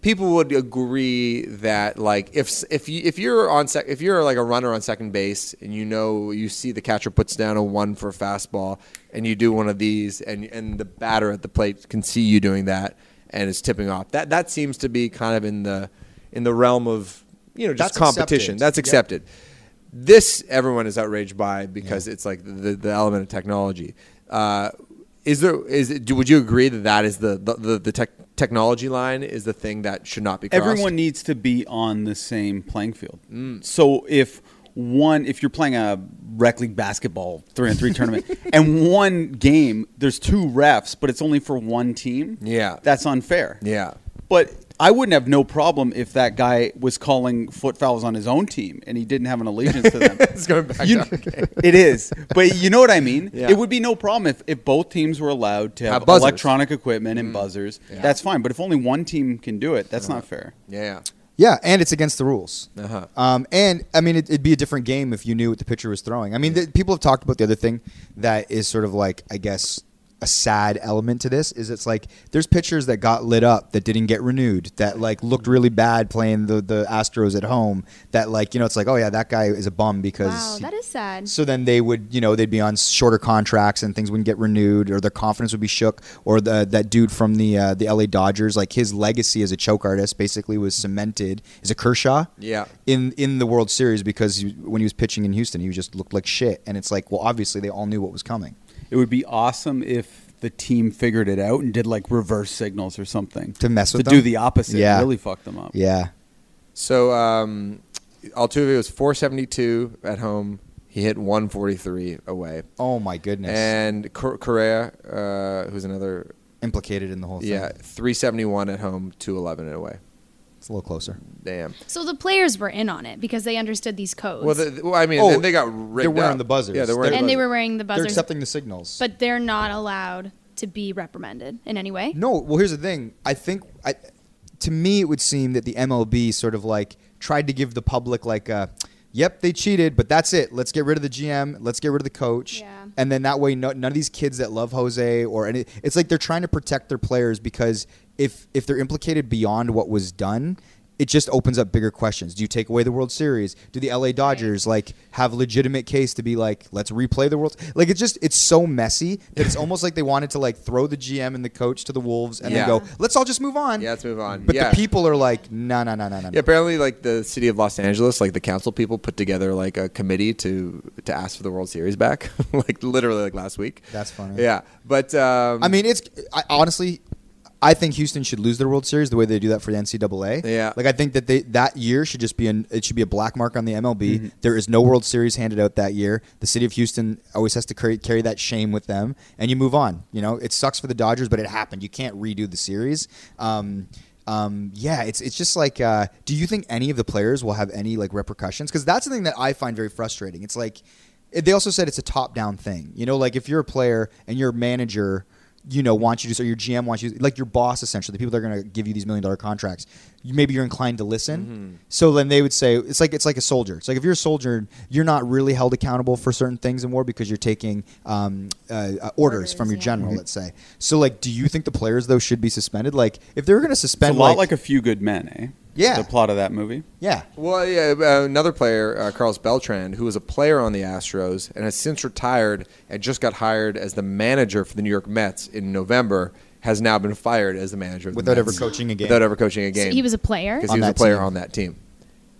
people would agree that like if if you if you're on sec- if you're like a runner on second base and you know you see the catcher puts down a one for a fastball and you do one of these and and the batter at the plate can see you doing that and it's tipping off that that seems to be kind of in the in the realm of you know just That's competition accepted. that's Yeah. accepted this everyone is outraged by because it's like the, the element of technology. Uh, is there is it, do, would you agree that that is the the, the, the tech, technology line is the thing that should not be crossed? Everyone needs to be on the same playing field. So if one if you're playing a rec league basketball three on three tournament <laughs> and one game there's two refs but it's only for one team Yeah. that's unfair Yeah. but I wouldn't have no problem if that guy was calling foot fouls on his own team and he didn't have an allegiance to them. <laughs> It's going back You- to our game. it is, but you know what I mean. Yeah. It would be no problem if, if both teams were allowed to have, Have. Mm. electronic equipment and buzzers. That's fine. But if only one team can do it, that's not fair. Yeah. Yeah, and it's against the rules. Uh-huh. Um, and I mean, it, it'd be a different game if you knew what the pitcher was throwing. I mean, the, people have talked about the other thing that is sort of like, I guess, a sad element to this is it's like there's pitchers that got lit up that didn't get renewed that like looked really bad playing the the Astros at home that like you know it's like oh yeah that guy is a bum because Wow, that is sad. so then they would, you know, they'd be on shorter contracts and things wouldn't get renewed, or their confidence would be shook. Or the that dude from the uh, the LA Dodgers, like his legacy as a choke artist, basically was cemented. Is a Kershaw? Yeah. In in the World Series because he, when he was pitching in Houston, he just looked like shit. And it's like, well, obviously they all knew what was coming It would be awesome if the team figured it out and did like reverse signals or something to mess with to them. do the opposite. Yeah. really fuck them up. Yeah. So um, Altuve was 472 at home. He hit 143 away. Oh my goodness. And Cor- Correa, uh, who's another, implicated in the whole thing. yeah, 371 at home, 211 away. It's a little closer. Damn. So the players were in on it because they understood these codes. Well, the, well, I mean, Oh, then they got rigged they're wearing up. the buzzers. Yeah, they're wearing They're- and the they were wearing the They're buzzers, accepting the signals. but they're not allowed to be reprimanded in any way. No, well, here's the thing. I think, I, to me, it would seem that the MLB sort of like tried to give the public like a, yep, they cheated, but that's it. Let's get rid of the GM. Let's get rid of the coach. Yeah. And then that way, no, none of these kids that love Jose or any, it's like they're trying to protect their players because if if they're implicated beyond what was done. It just opens up bigger questions. Do you take away the World Series? Do the LA Dodgers like have legitimate case to be like, let's replay the World? Like it's just it's so messy that it's <laughs> almost like they wanted to like throw the GM and the coach to the wolves and Yeah. then go, let's all just move on. Yeah, let's move on. But yeah. the people are like, no, no, no, no, no. Yeah, apparently, like the city of Los Angeles, like the council people put together like a committee to to ask for the World Series back, <laughs> like literally like last week. That's funny. Yeah, but um, I mean, it's I, honestly, I think Houston should lose their World Series the way they do that for the NCAA. Yeah. like I think that they that year should just be an it should be a black mark on the MLB. Mm-hmm. There is no World Series handed out that year. The city of Houston always has to carry, carry that shame with them, and you move on. You know, it sucks for the Dodgers, but it happened. You can't redo the series. Um, um, yeah, it's it's just like, uh, do you think any of the players will have any like repercussions? Because that's the thing that I find very frustrating. It's like they also said it's a top down thing. You know, like if you're a player and your manager, you know, wants you to, or your GM wants you, like your boss essentially, the people that are going to give you these million dollar contracts, you, maybe you're inclined to listen. So then they would say it's like it's like a soldier. It's like if you're a soldier, you're not really held accountable for certain things in war because you're taking um, uh, uh, orders, Orders, from your yeah. general. Let's say. So like, do you think the players though should be suspended? Like, if they were going to It's a suspend, lot like, a few good men, eh? Yeah. the plot of that movie. yeah, Well, yeah, uh, another player, uh, Carlos Beltran, who was a player on the Astros and has since retired and just got hired as the manager for the New York Mets in November, has now been fired as the manager of the Without ever coaching a game. Without ever coaching a So he was a player. because On he was a that player team. on that team.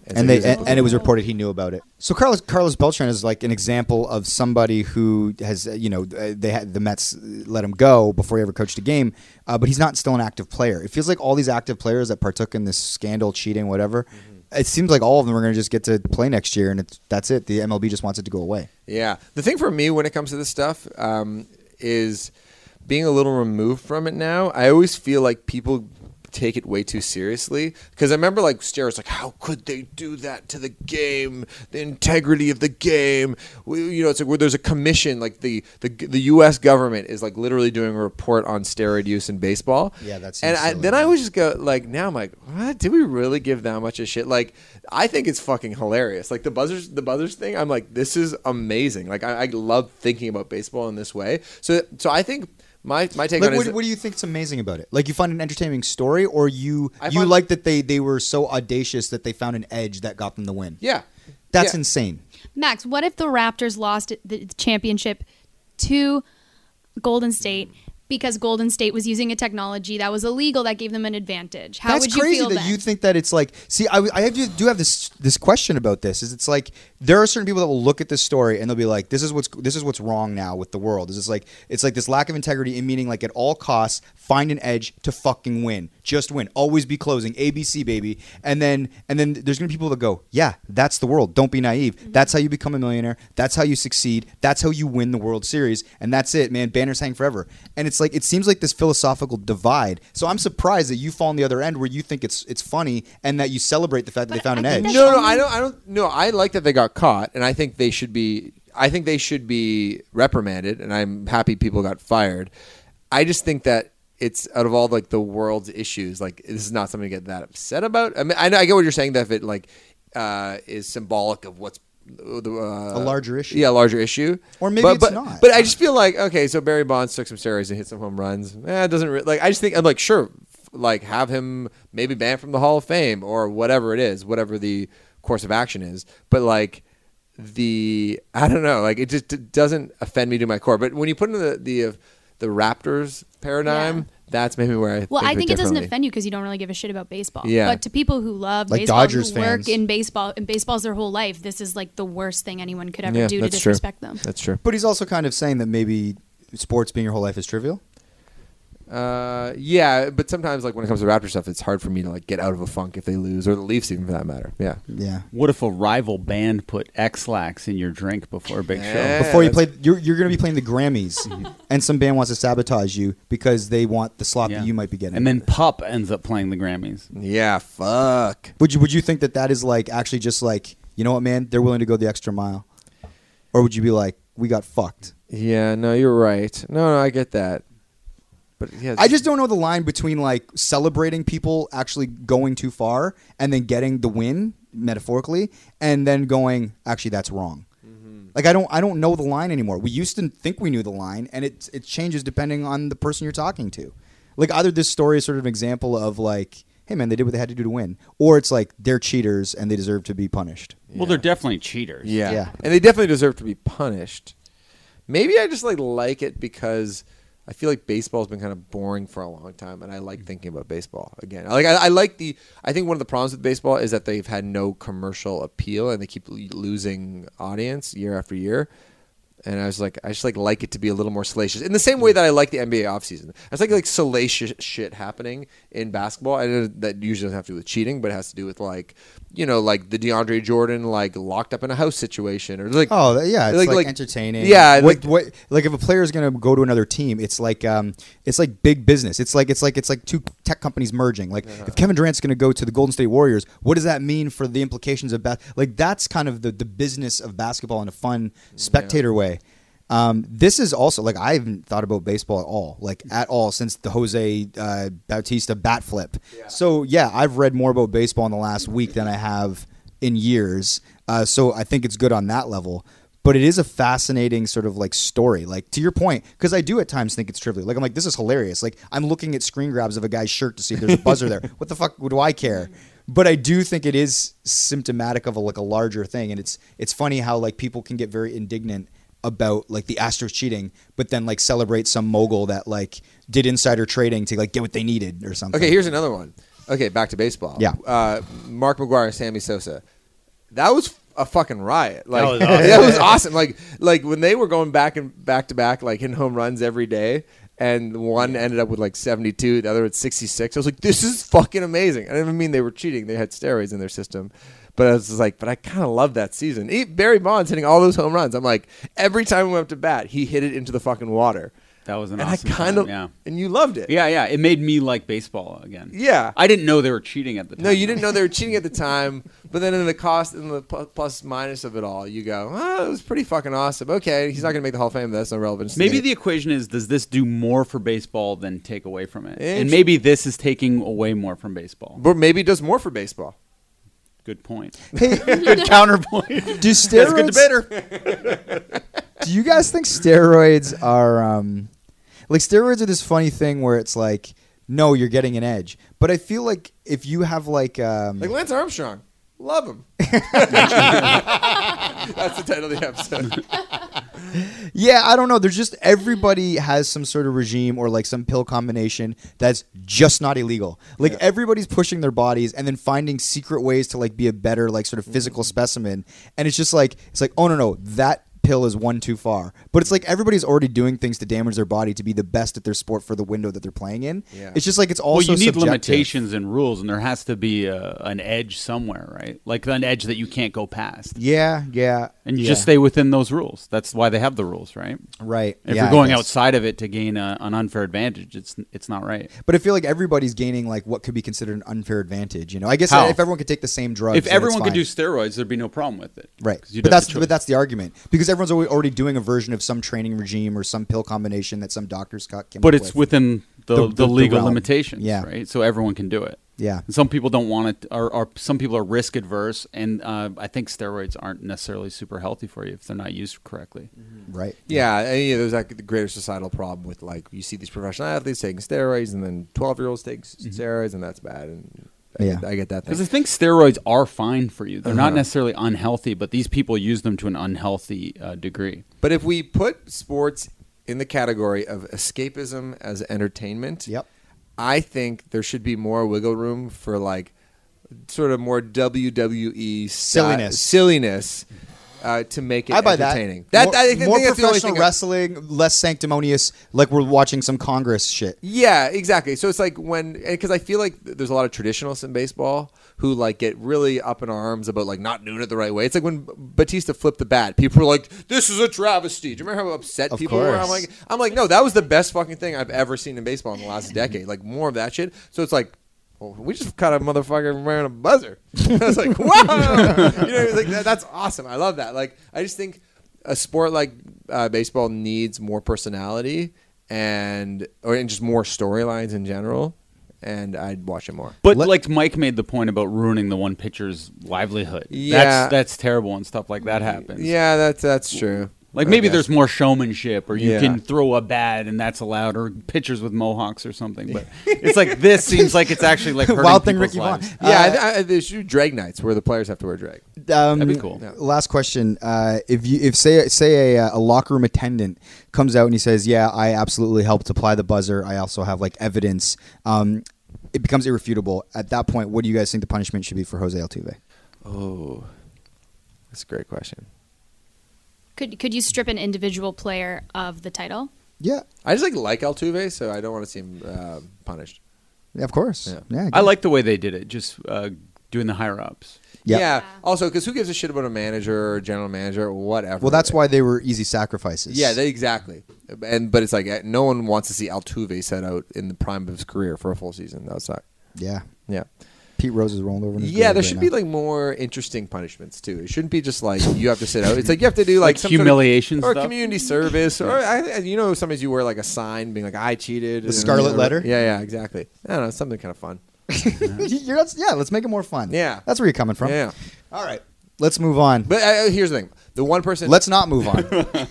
And so they and, and it was reported he knew about it. So Carlos Carlos Beltran is like an example of somebody who has uh, you know uh, they had the Mets let him go before he ever coached a game, uh, but he's not still an active player. It feels like all these active players that partook in this scandal, cheating, whatever. Mm-hmm. It seems like all of them are going to just get to play next year, and it's, that's it. The MLB just wants it to go away. Yeah. The thing for me when it comes to this stuff um, is being a little removed from it now. I always feel like people take it way too seriously. Because I remember like Steros like how could they do that to the game? The integrity of the game. We, you know it's like where there's a commission like the, the the US government is like literally doing a report on steroid use in baseball. Yeah, that's and I, then I always just go like now I'm like what? Did we really give that much of shit? Like I think it's fucking hilarious. Like the buzzers the buzzers thing I'm like this is amazing. Like I, I love thinking about baseball in this way. So so I think my my take Like, on it what, is what do you think's amazing about it? Like, you find an entertaining story, or you I you find- like that they they were so audacious that they found an edge that got them the win? yeah That's Yeah. insane. Max, what if the Raptors lost the championship to Golden State because Golden State was using a technology that was illegal that gave them an advantage? How That's would you crazy feel that then? you think that it's like. See, I, I have do have this this question about this. Is it's like there are certain people that will look at this story and they'll be like, "This is what's this is what's wrong now with the world." Is it's like it's like this lack of integrity in meaning like at all costs find an edge to fucking win. Just win. Always be closing. ABC baby. And then and then there's gonna be people that go, yeah, that's the world. Don't be naive. Mm-hmm. That's how you become a millionaire. That's how you succeed. That's how you win the World Series. And that's it, man. Banners hang forever. And it's like it seems like this philosophical divide. So I'm surprised that you fall on the other end where you think it's it's funny and that you celebrate the fact that they found I an think edge. No, no, I don't. I don't. No, I like that they got caught, and I think they should be. I think they should be reprimanded, and I'm happy people got fired. I just think that it's out of all like the world's issues, like this is not something to get that upset about. I mean, I know I get what you're saying that if it like uh, is symbolic of what's the, uh, A larger issue. yeah, a larger issue, Or maybe but, it's but, not. But I just feel like okay, so Barry Bonds took some steroids and hit some home runs. Eh, it doesn't re- like. I just think I'm like sure, like have him maybe banned from the Hall of Fame or whatever it is, whatever the course of action is. But like the I don't know, like it just it doesn't offend me to my core. But when you put in the the uh, the Raptors paradigm, Yeah. that's maybe where I Well, think I think it doesn't offend you because you don't really give a shit about baseball. Yeah. But to people who love Like baseball, Dodgers who work fans. in baseball, and baseball's their whole life, this is like the worst thing anyone could ever Yeah, do to that's true. disrespect them. That's true. But he's also kind of saying that maybe sports being your whole life is trivial. Uh, yeah, but sometimes like when it comes to Raptor stuff, it's hard for me to like get out of a funk if they lose, or the Leafs even for that matter. Yeah. Yeah. What if a rival band put Ex-Lax in your drink before a big Yeah. show? Before you play, you're, you're going to be playing the Grammys, <laughs> and some band wants to sabotage you because they want the slot Yeah. that you might be getting. And then Pup ends up playing the Grammys. Yeah. Fuck. would you would you think that that is like actually just like you know what, man? They're willing to go the extra mile, or would you be like, we got fucked? Yeah. No, you're right. No, no, I get that. But yeah, I just don't know the line between like celebrating people actually going too far and then getting the win metaphorically, and then going actually that's wrong. Mm-hmm. Like I don't I don't know the line anymore. We used to think we knew the line, and it it changes depending on the person you're talking to. Like either this story is sort of an example of like, hey man, they did what they had to do to win, or it's like they're cheaters and they deserve to be punished. Well, they're definitely cheaters. Yeah. Yeah. And they definitely deserve to be punished. Maybe I just like like it because I feel like baseball's been kind of boring for a long time, and I like thinking about baseball again. Like I, I like the. I think one of the problems with baseball is that they've had no commercial appeal, and they keep losing audience year after year. And I was like, I just like like it to be a little more salacious, in the same way that I like the NBA offseason. I just like like salacious shit happening in basketball. I know that usually doesn't have to do with cheating, but it has to do with like, you know, like the DeAndre Jordan like locked up in a house situation, or like Oh yeah, it's like, entertaining. Yeah, what, like- what, like if a player is going to go to another team, it's like um, it's like big business. It's like it's like it's like two tech companies merging. Like if Kevin Durant's going to go to the Golden State Warriors, what does that mean for the implications of bas- like that's kind of the the business of basketball in a fun spectator way. Um, this is also like I haven't thought about baseball at all, like at all since the Jose uh, Bautista bat flip. So yeah, I've read more about baseball in the last week than I have in years. Uh, so I think it's good on that level. But it is a fascinating sort of like story. Like to your point, because I do at times think it's trivial. Like I'm like, this is hilarious. Like I'm looking at screen grabs of a guy's shirt to see if there's a buzzer there. <laughs> What the fuck do I care? But I do think it is symptomatic of a, like a larger thing, and it's it's funny how like people can get very indignant about like the Astros cheating, but then like celebrate some mogul that like did insider trading to like get what they needed or something. Okay, here's another one. Okay, back to baseball. Yeah. Uh, Mark McGwire, Sammy Sosa. That was a fucking riot. Like was <laughs> awesome. that was awesome. Like like when they were going back and back to back, like hitting home runs every day, and one ended up with like 72, the other with 66. I was like, this is fucking amazing. I didn't mean they were cheating; they had steroids in their system. But I was just like, but I kind of love that season. E- Barry Bonds hitting all those home runs. I'm like, every time we went up to bat, he hit it into the fucking water. That was an and awesome I kind time, of, yeah. and you loved it. Yeah, yeah. It made me like baseball again. Yeah. I didn't know they were cheating at the time. No, you didn't know they were cheating at the <laughs> time, but then in the cost and the plus minus of it all, you go, oh, it was pretty fucking awesome. Okay, he's not going to make the Hall of Fame, that's no relevance. Maybe the equation is does this do more for baseball than take away from it? And maybe this is taking away more from baseball. but maybe it does more for baseball. Good point. <laughs> Hey, <laughs> Good counterpoint. do That's steroids? good debater. <laughs> Do you guys think steroids are um, like steroids are this funny thing where it's like, no, you're getting an edge. But I feel like if you have like, um, Like Lance Armstrong, love him. that's the title of the episode. Yeah, I don't know. There's just everybody has some sort of regime or like some pill combination that's just not illegal. Like Yeah. everybody's pushing their bodies and then finding secret ways to like be a better like sort of physical mm. specimen. And it's just like it's like, oh no no, that pill is one too far. But it's like everybody's already doing things to damage their body to be the best at their sport for the window that they're playing in. Yeah. It's just like it's Well, also you need subjective. limitations and rules, and there has to be a, an edge somewhere, right? Like an edge that you can't go past, Yeah, yeah. and you yeah. just stay within those rules. That's why they have the rules, right? right. If Yeah, you're going outside of it to gain a, an unfair advantage, it's it's not right. But I feel like everybody's gaining like what could be considered an unfair advantage. You know, I guess How? if everyone could take the same drugs, if everyone could do steroids, there'd be no problem with it, right? but that's but that's the argument because everyone's already doing a version of some training regime or some pill combination that some doctors got. came but up it's with. within the, The- the, the- the legal realm. limitations, Yeah. right? So everyone can do it. Yeah. And some people don't want it, or, or some people are risk adverse, and uh, I think steroids aren't necessarily super healthy for you if they're not used correctly. right. Yeah, and, yeah, there's like the greater societal problem with like you see these professional athletes taking steroids, and then 12 year olds take s steroids, and that's bad. And I, Yeah. get, I get that Because. I think steroids are fine for you. They're not Uh-huh. necessarily unhealthy, but these people use them to an unhealthy uh, degree. But if we put sports in the category of escapism as entertainment, Yep. I think there should be more wiggle room for like sort of more WWE sta- Silliness. silliness uh, to make it I buy entertaining. that. That, more I think more that's the only professional I- wrestling, less sanctimonious, like we're watching some Congress shit. Yeah, exactly. So it's like when because I feel like there's a lot of traditionalists in baseball who like get really up in arms about like not doing it the right way. It's like when Bautista flipped the bat, people were like, "This is a travesty." Do you remember how upset Of people were? I'm like, I'm like, no, that was the best fucking thing I've ever seen in baseball in the last decade. Like more of that shit. So it's like. Well, we just caught a motherfucker wearing a buzzer. <laughs> I was like, "Wow!" <laughs> you know, like that, that's awesome. I love that. Like, I just think a sport like uh, baseball needs more personality and or and just more storylines in general. And I'd watch it more. But Let- like Mike made the point about ruining the one pitcher's livelihood. Yeah. That's that's terrible and stuff like that happens. Yeah, that's that's true. Like maybe there's more showmanship, or you Yeah. can throw a bat and that's allowed, or pitchers with mohawks or something. But <laughs> it's like this seems like it's actually like hurting Wild thing, people's Ricky Vaughn. lives. Yeah, I, I, they should do drag nights where the players have to wear drag. Um, That'd be cool. Yeah. Last question: uh, If you, if say say a, a locker room attendant comes out and he says, "Yeah, I absolutely helped apply the buzzer. I also have like evidence," um, it becomes irrefutable. At that point, what do you guys think the punishment should be for Jose Altuve? Oh, that's a great question. Could could you strip an individual player of the title? Yeah, I just like like Altuve, so I don't want to see him uh, punished. yeah of course. Yeah. Yeah, I like the way they did it, just uh, doing the higher ups. Yeah. Yeah. Also, because who gives a shit about a manager or general manager or whatever? Well, that's why they were easy sacrifices. Yeah, they, exactly. And but it's like uh, no one wants to see Altuve set out in the prime of his career for a full season. That would suck. yeah. Yeah. Pete Rose is rolling over. In his Yeah, grave there right should now. be like more interesting punishments too. It shouldn't be just like you have to sit out. It's like you have to do like, Like some sort of- humiliation or stuff? community service, or I, you know, sometimes you wear like a sign being like I cheated. The scarlet or- letter? Yeah, yeah, exactly. I don't know, something kind of fun. <laughs> You're not- yeah, let's make it more fun. Yeah. that's where you're coming from. Yeah. All right, let's move on. But uh, here's the thing: the one person. let's not move on.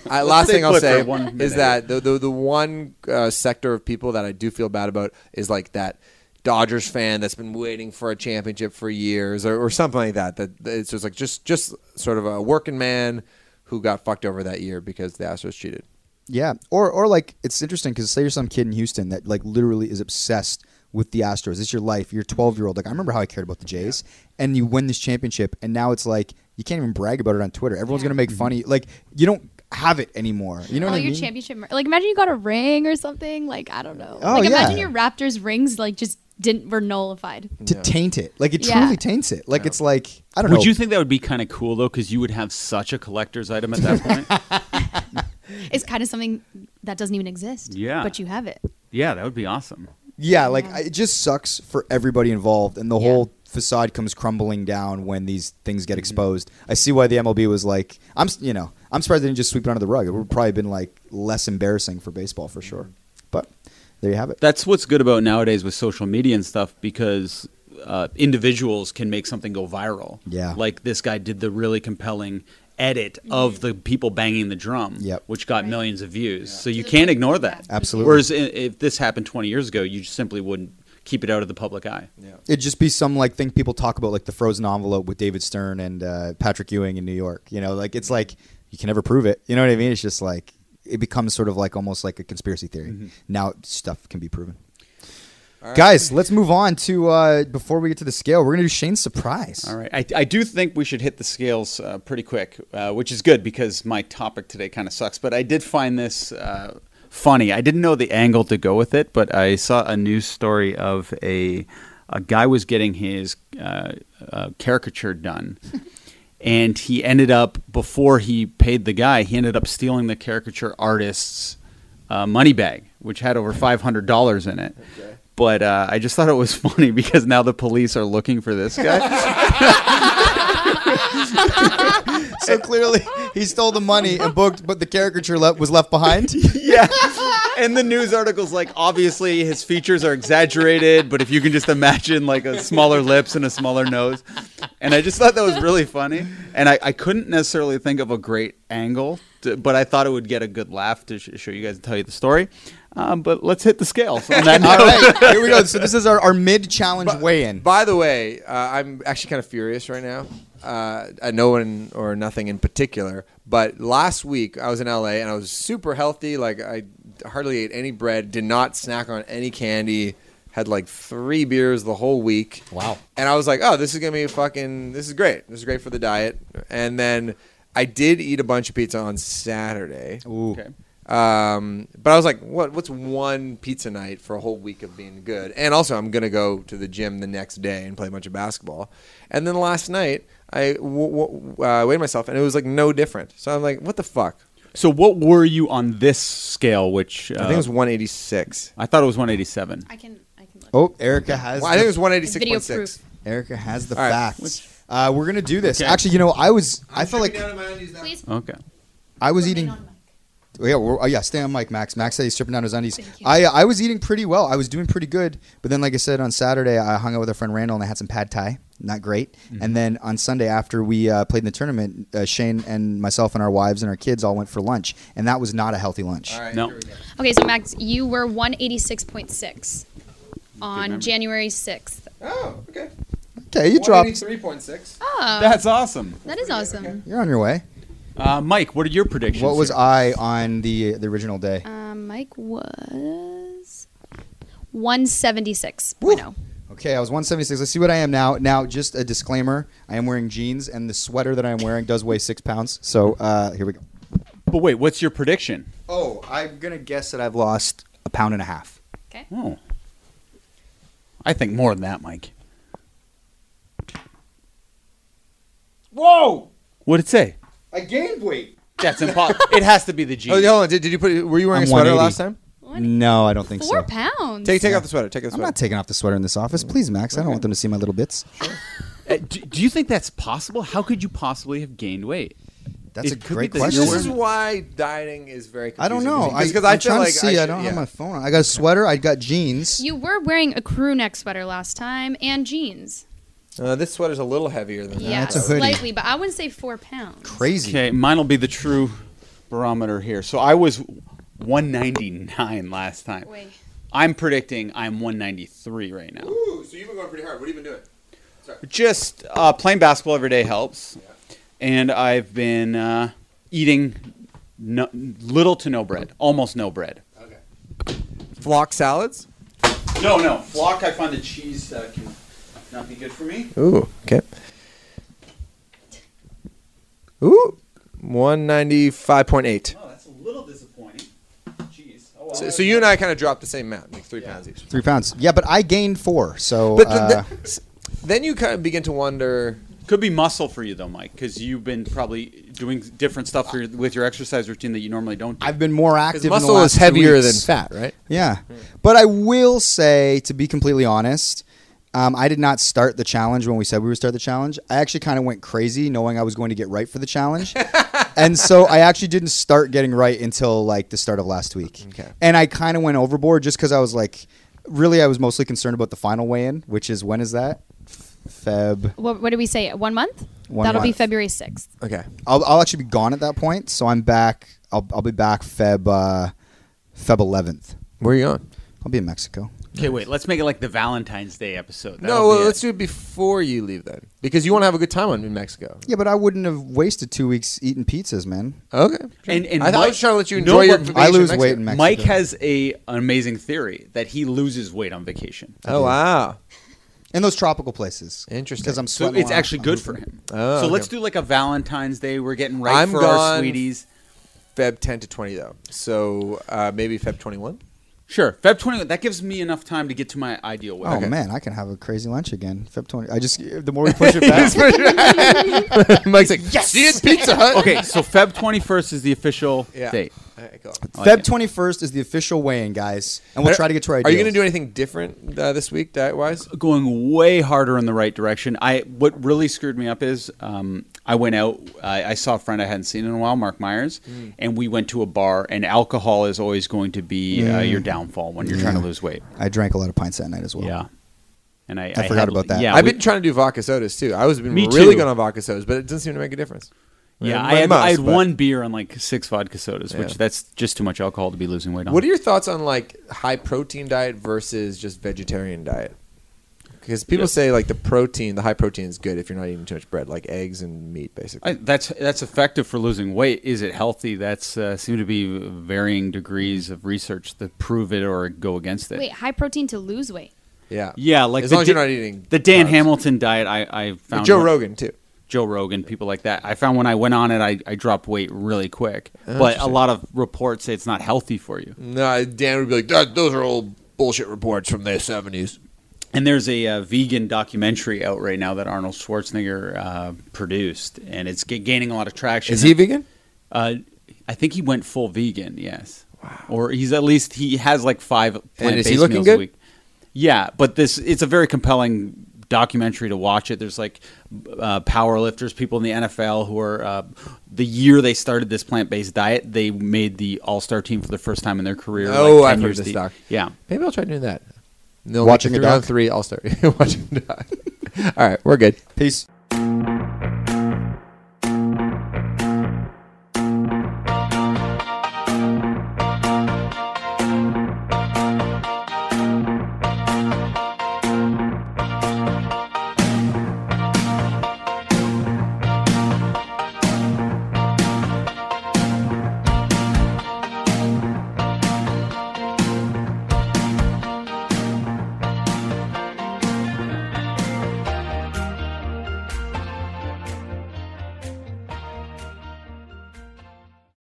I, <laughs> last thing I'll say for one minute. is that the the, the one uh, sector of people that I do feel bad about is like that Dodgers fan that's been waiting for a championship for years or, or something like that. That that it's just like just just sort of a working man who got fucked over that year because the Astros cheated. Yeah, or or like it's interesting because say you're some kid in Houston that like literally is obsessed with the Astros. It's your life. You're 12 year old. Like I remember how I cared about the Jays, and you win this championship, and now it's like you can't even brag about it on Twitter. Everyone's Yeah. gonna make fun of you. Like you don't have it anymore. You know oh, what I your mean? championship. Like imagine you got a ring or something. Like I don't know. Oh, like yeah. imagine your Raptors rings like just didn't were nullified. to Yeah. taint it. Like it Yeah. truly taints it. Like Yeah. it's like I don't know. Would know. you think that would be kind of cool though? Because you would have such a collector's item at that point. <laughs> It's kind of something that doesn't even exist. Yeah. But you have it. yeah, that would be awesome. Yeah, like Yeah. I- it just sucks for everybody involved, and the Yeah. whole facade comes crumbling down when these things get mm-hmm. exposed. I see why the MLB was like, I'm, s- you know, I'm surprised they didn't just sweep it under the rug. It would probably been like less embarrassing for baseball for sure. Mm-hmm. But there you have it. That's what's good about nowadays with social media and stuff because uh, individuals can make something go viral. Yeah. Like this guy did the really compelling edit of the people banging the drum, Yep. which got Right. millions of views. So you can't ignore that. Absolutely. Whereas if this happened 20 years ago, you just simply wouldn't keep it out of the public eye. Yeah. It'd just be some like thing people talk about, like the frozen envelope with David Stern and uh, Patrick Ewing in New York. You know, like it's like you can never prove it. You know what I mean? It's just like it becomes sort of like almost like a conspiracy theory. Now stuff can be proven. Guys, let's move on to uh, before we get to the scale. We're gonna do Shane's surprise. All right. I, I do think we should hit the scales uh, pretty quick, uh, which is good because my topic today kind of sucks. But I did find this uh, funny. I didn't know the angle to go with it, but I saw a news story of a a guy was getting his uh, uh, caricature done. <laughs> And he ended up before he paid the guy, he ended up stealing the caricature artist's uh, money bag, which had over five hundred dollars in it. But uh, I just thought it was funny <laughs> because now the police are looking for this guy. <laughs> So <laughs> clearly, he stole the money and booked, but the caricature le- was left behind. <laughs> yeah. And the news article's like, obviously his features are exaggerated, but if you can just imagine like a smaller lips and a smaller nose. And I just thought that was really funny. And I, I couldn't necessarily think of a great angle, to, but I thought it would get a good laugh to sh- show you guys and tell you the story. Um, but let's hit the scales. On that <laughs> All note. right, here we go. So this is our, our mid challenge weigh-in. By the way, uh, I'm actually kind of furious right now. Uh, uh, no one or nothing in particular, but last week I was in LA and I was super healthy. Like I hardly ate any bread, did not snack on any candy, had like three beers the whole week. Wow. And I was like, oh, this is gonna be fucking. This is great. This is great for the diet. And then I did eat a bunch of pizza on Saturday. Ooh. Okay. Um, but I was like, what? What's one pizza night for a whole week of being good? And also, I'm gonna go to the gym the next day and play a bunch of basketball. And then last night, I w- w- uh, weighed myself, and it was like no different. So I'm like, what the fuck? So what were you on this scale? Which uh, I think it was 186. I thought it was 187. I can I can look. Oh, Erica has. Well, I think it was Video 186.6. Erica has the All right. facts. Uh, we're gonna do this. Okay. Actually, you know, I was. I felt like Please. Okay. I was remain eating. On mic. Yeah, we're, oh, yeah. Stay on mic, Max. Max said he's stripping down his undies. Thank you. I I was eating pretty well. I was doing pretty good. But then, like I said, on Saturday, I hung out with our friend Randall and I had some pad thai. Not great. Mm-hmm. And then on Sunday, after we uh, played in the tournament, uh, Shane and myself and our wives and our kids all went for lunch, and that was not a healthy lunch. All right, No. here we go. Okay, so Max, you were 186.6 on. January 6th. Oh, okay. Okay, you dropped. 183.6. Oh, That's awesome. that is awesome. You're on your way. Uh, Mike, what are your predictions? What was here? I on the the original day? Um, Mike was 176.0. Okay, I was 176. Let's see what I am now. Now, just a disclaimer: I am wearing jeans, and the sweater that I am wearing does weigh six pounds. So uh, here we go. But wait, what's your prediction? Oh, I'm gonna guess that I've lost a pound and a half. Okay. Oh. I think more than that, Mike. Whoa! What'd it say? I gained weight. That's <laughs> impossible. it has to be the G. Oh, hold on. Did, did you put? Were you wearing I'm a sweater 180. last time? No, I don't think Four so. pounds. Take take Yeah. off the sweater. Take off the I'm sweater. not taking off the sweater in this office, please, Max. I don't want them to see my little bits. <laughs> Uh, do, do you think that's possible? How could you possibly have gained weight? That's It a could great that question. this is why dieting is very. Complicated. I don't know. I, because I'm I feel trying like to see. I, should- don't yeah. have my phone. on. I got a sweater. I got jeans. You were wearing a crew neck sweater last time and jeans. Uh, this sweater's a little heavier than that. Yeah, it's a hoodie. slightly, but I wouldn't say four pounds. Crazy. Okay, mine will be the true barometer here. So I was 199 last time. Wait. I'm predicting I'm 193 right now. Ooh, so you've been going pretty hard. What have you been doing? Sorry. Just uh, playing basketball every day helps, yeah. and I've been uh, eating no, little to no bread, almost no bread. Okay. Flock salads. No, no. Flock, I find the cheese uh, can not be good for me. Ooh. Okay. Ooh. One ninety five point eight. Oh, that's a little disappointing. Jeez. Oh, well. So, so you and I kind of dropped the same amount, like three pounds each. Three pounds. Yeah, but I gained four. So But uh, th- th- then you kind of begin to wonder. Could be muscle for you though, Mike, because you've been probably doing different stuff for your, with your exercise routine that you normally don't. Do. I've been more active. Because in the muscle last is two heavier than fat, right? Yeah, but I will say, to be completely honest, um, I did not start the challenge when we said we would start the challenge. I actually kind of went crazy, knowing I was going to get right for the challenge, <laughs> and so I actually didn't start getting right until like the start of last week. Okay. And I kind of went overboard just because I was like, really, I was mostly concerned about the final weigh-in, which is when is that? Feb. What, what did we say? One month? One That'll be. February 6th. Okay. I'll, I'll actually be gone at that point, so I'm back. I'll, I'll be back Feb uh, Feb 11th. Where are you going? I'll be in Mexico. Okay, wait. Let's make it like the Valentine's Day episode. No, That'll well, be let's do it before you leave then, because you want to have a good time in Mexico. Yeah, but I wouldn't have wasted two weeks eating pizzas, man. Okay. And- and I, thought I was trying to let you No, enjoy your vacation I lose Mexico. weight in Mexico. Mike has a an amazing theory that he loses weight on vacation. Oh wow. in those tropical places. Interesting. Because I'm So sweating. it's while actually I'm good moving. for him. Oh, so okay. let's do like a Valentine's Day. We're getting right I'm for gone. our sweeties. Feb 10 to 20 though, so uh, maybe Feb 21. Sure, Feb 21. That gives me enough time to get to my ideal weight. Oh man, I can have a crazy lunch again. Feb twenty. I just the more we <laughs> push it back, <laughs> Mike's like, yes, see it, Pizza Hut. Okay, so Feb 21st is the official Yeah. date. All right, cool. I like Feb twenty first is the official weigh-in, guys, and we'll try to get to our. Are you going to do anything different uh, this week, diet wise? going way harder in the right direction. I what really screwed me up is um, I went out. I, I saw a friend I hadn't seen in a while, Mark Myers, Mm. and we went to a bar. And alcohol is always going to be uh, your downfall when you're trying to lose weight. I drank a lot of pints that night as well. Yeah, and I, I forgot had- about that. Yeah, I've we- been trying to do vodka sodas too. I was been really too. good on vodka sodas, but it doesn't seem to make a difference. Yeah, I had, must, I had but- one beer and like six vodka sodas, Yeah. which that's just too much alcohol to be losing weight on. What are your thoughts on like high protein diet versus just vegetarian diet? Because people Yeah. say like the protein, the high protein is good if you're not eating too much bread, like eggs and meat, basically. I, that's that's effective for losing weight. Is it healthy? That's uh, seem to be varying degrees of research that prove it or go against it. Wait, high protein to lose weight. yeah, Yeah, like as the long as you're not eating the Dan carbs. Hamilton diet. I, I Or found Joe when- Rogan too. Joe Rogan, people like that. I found when I went on it, I, I dropped weight really quick. Oh, but a lot of reports say it's not healthy for you. No, Dan would be like, "That- those are old bullshit reports from the '70s. And there's a uh, vegan documentary out right now that Arnold Schwarzenegger uh, produced, and it's g- gaining a lot of traction. Is he vegan? Uh, I think he went full vegan. Yes. Wow. Or he's at least he has like five plant is he based looking meals good? a week. Yeah, but this it's a very compelling documentary to watch it. There's like uh, power lifters, people in the NFL who are uh, the year they started this plant based diet, they made the All Star team for the first time in their career. Oh, like I've heard years this deep. doc. Yeah. Maybe I'll try doing that. No, Watching like a three on doc? three. I'll start <laughs> watching. a doc. <laughs> All right, we're good. Peace.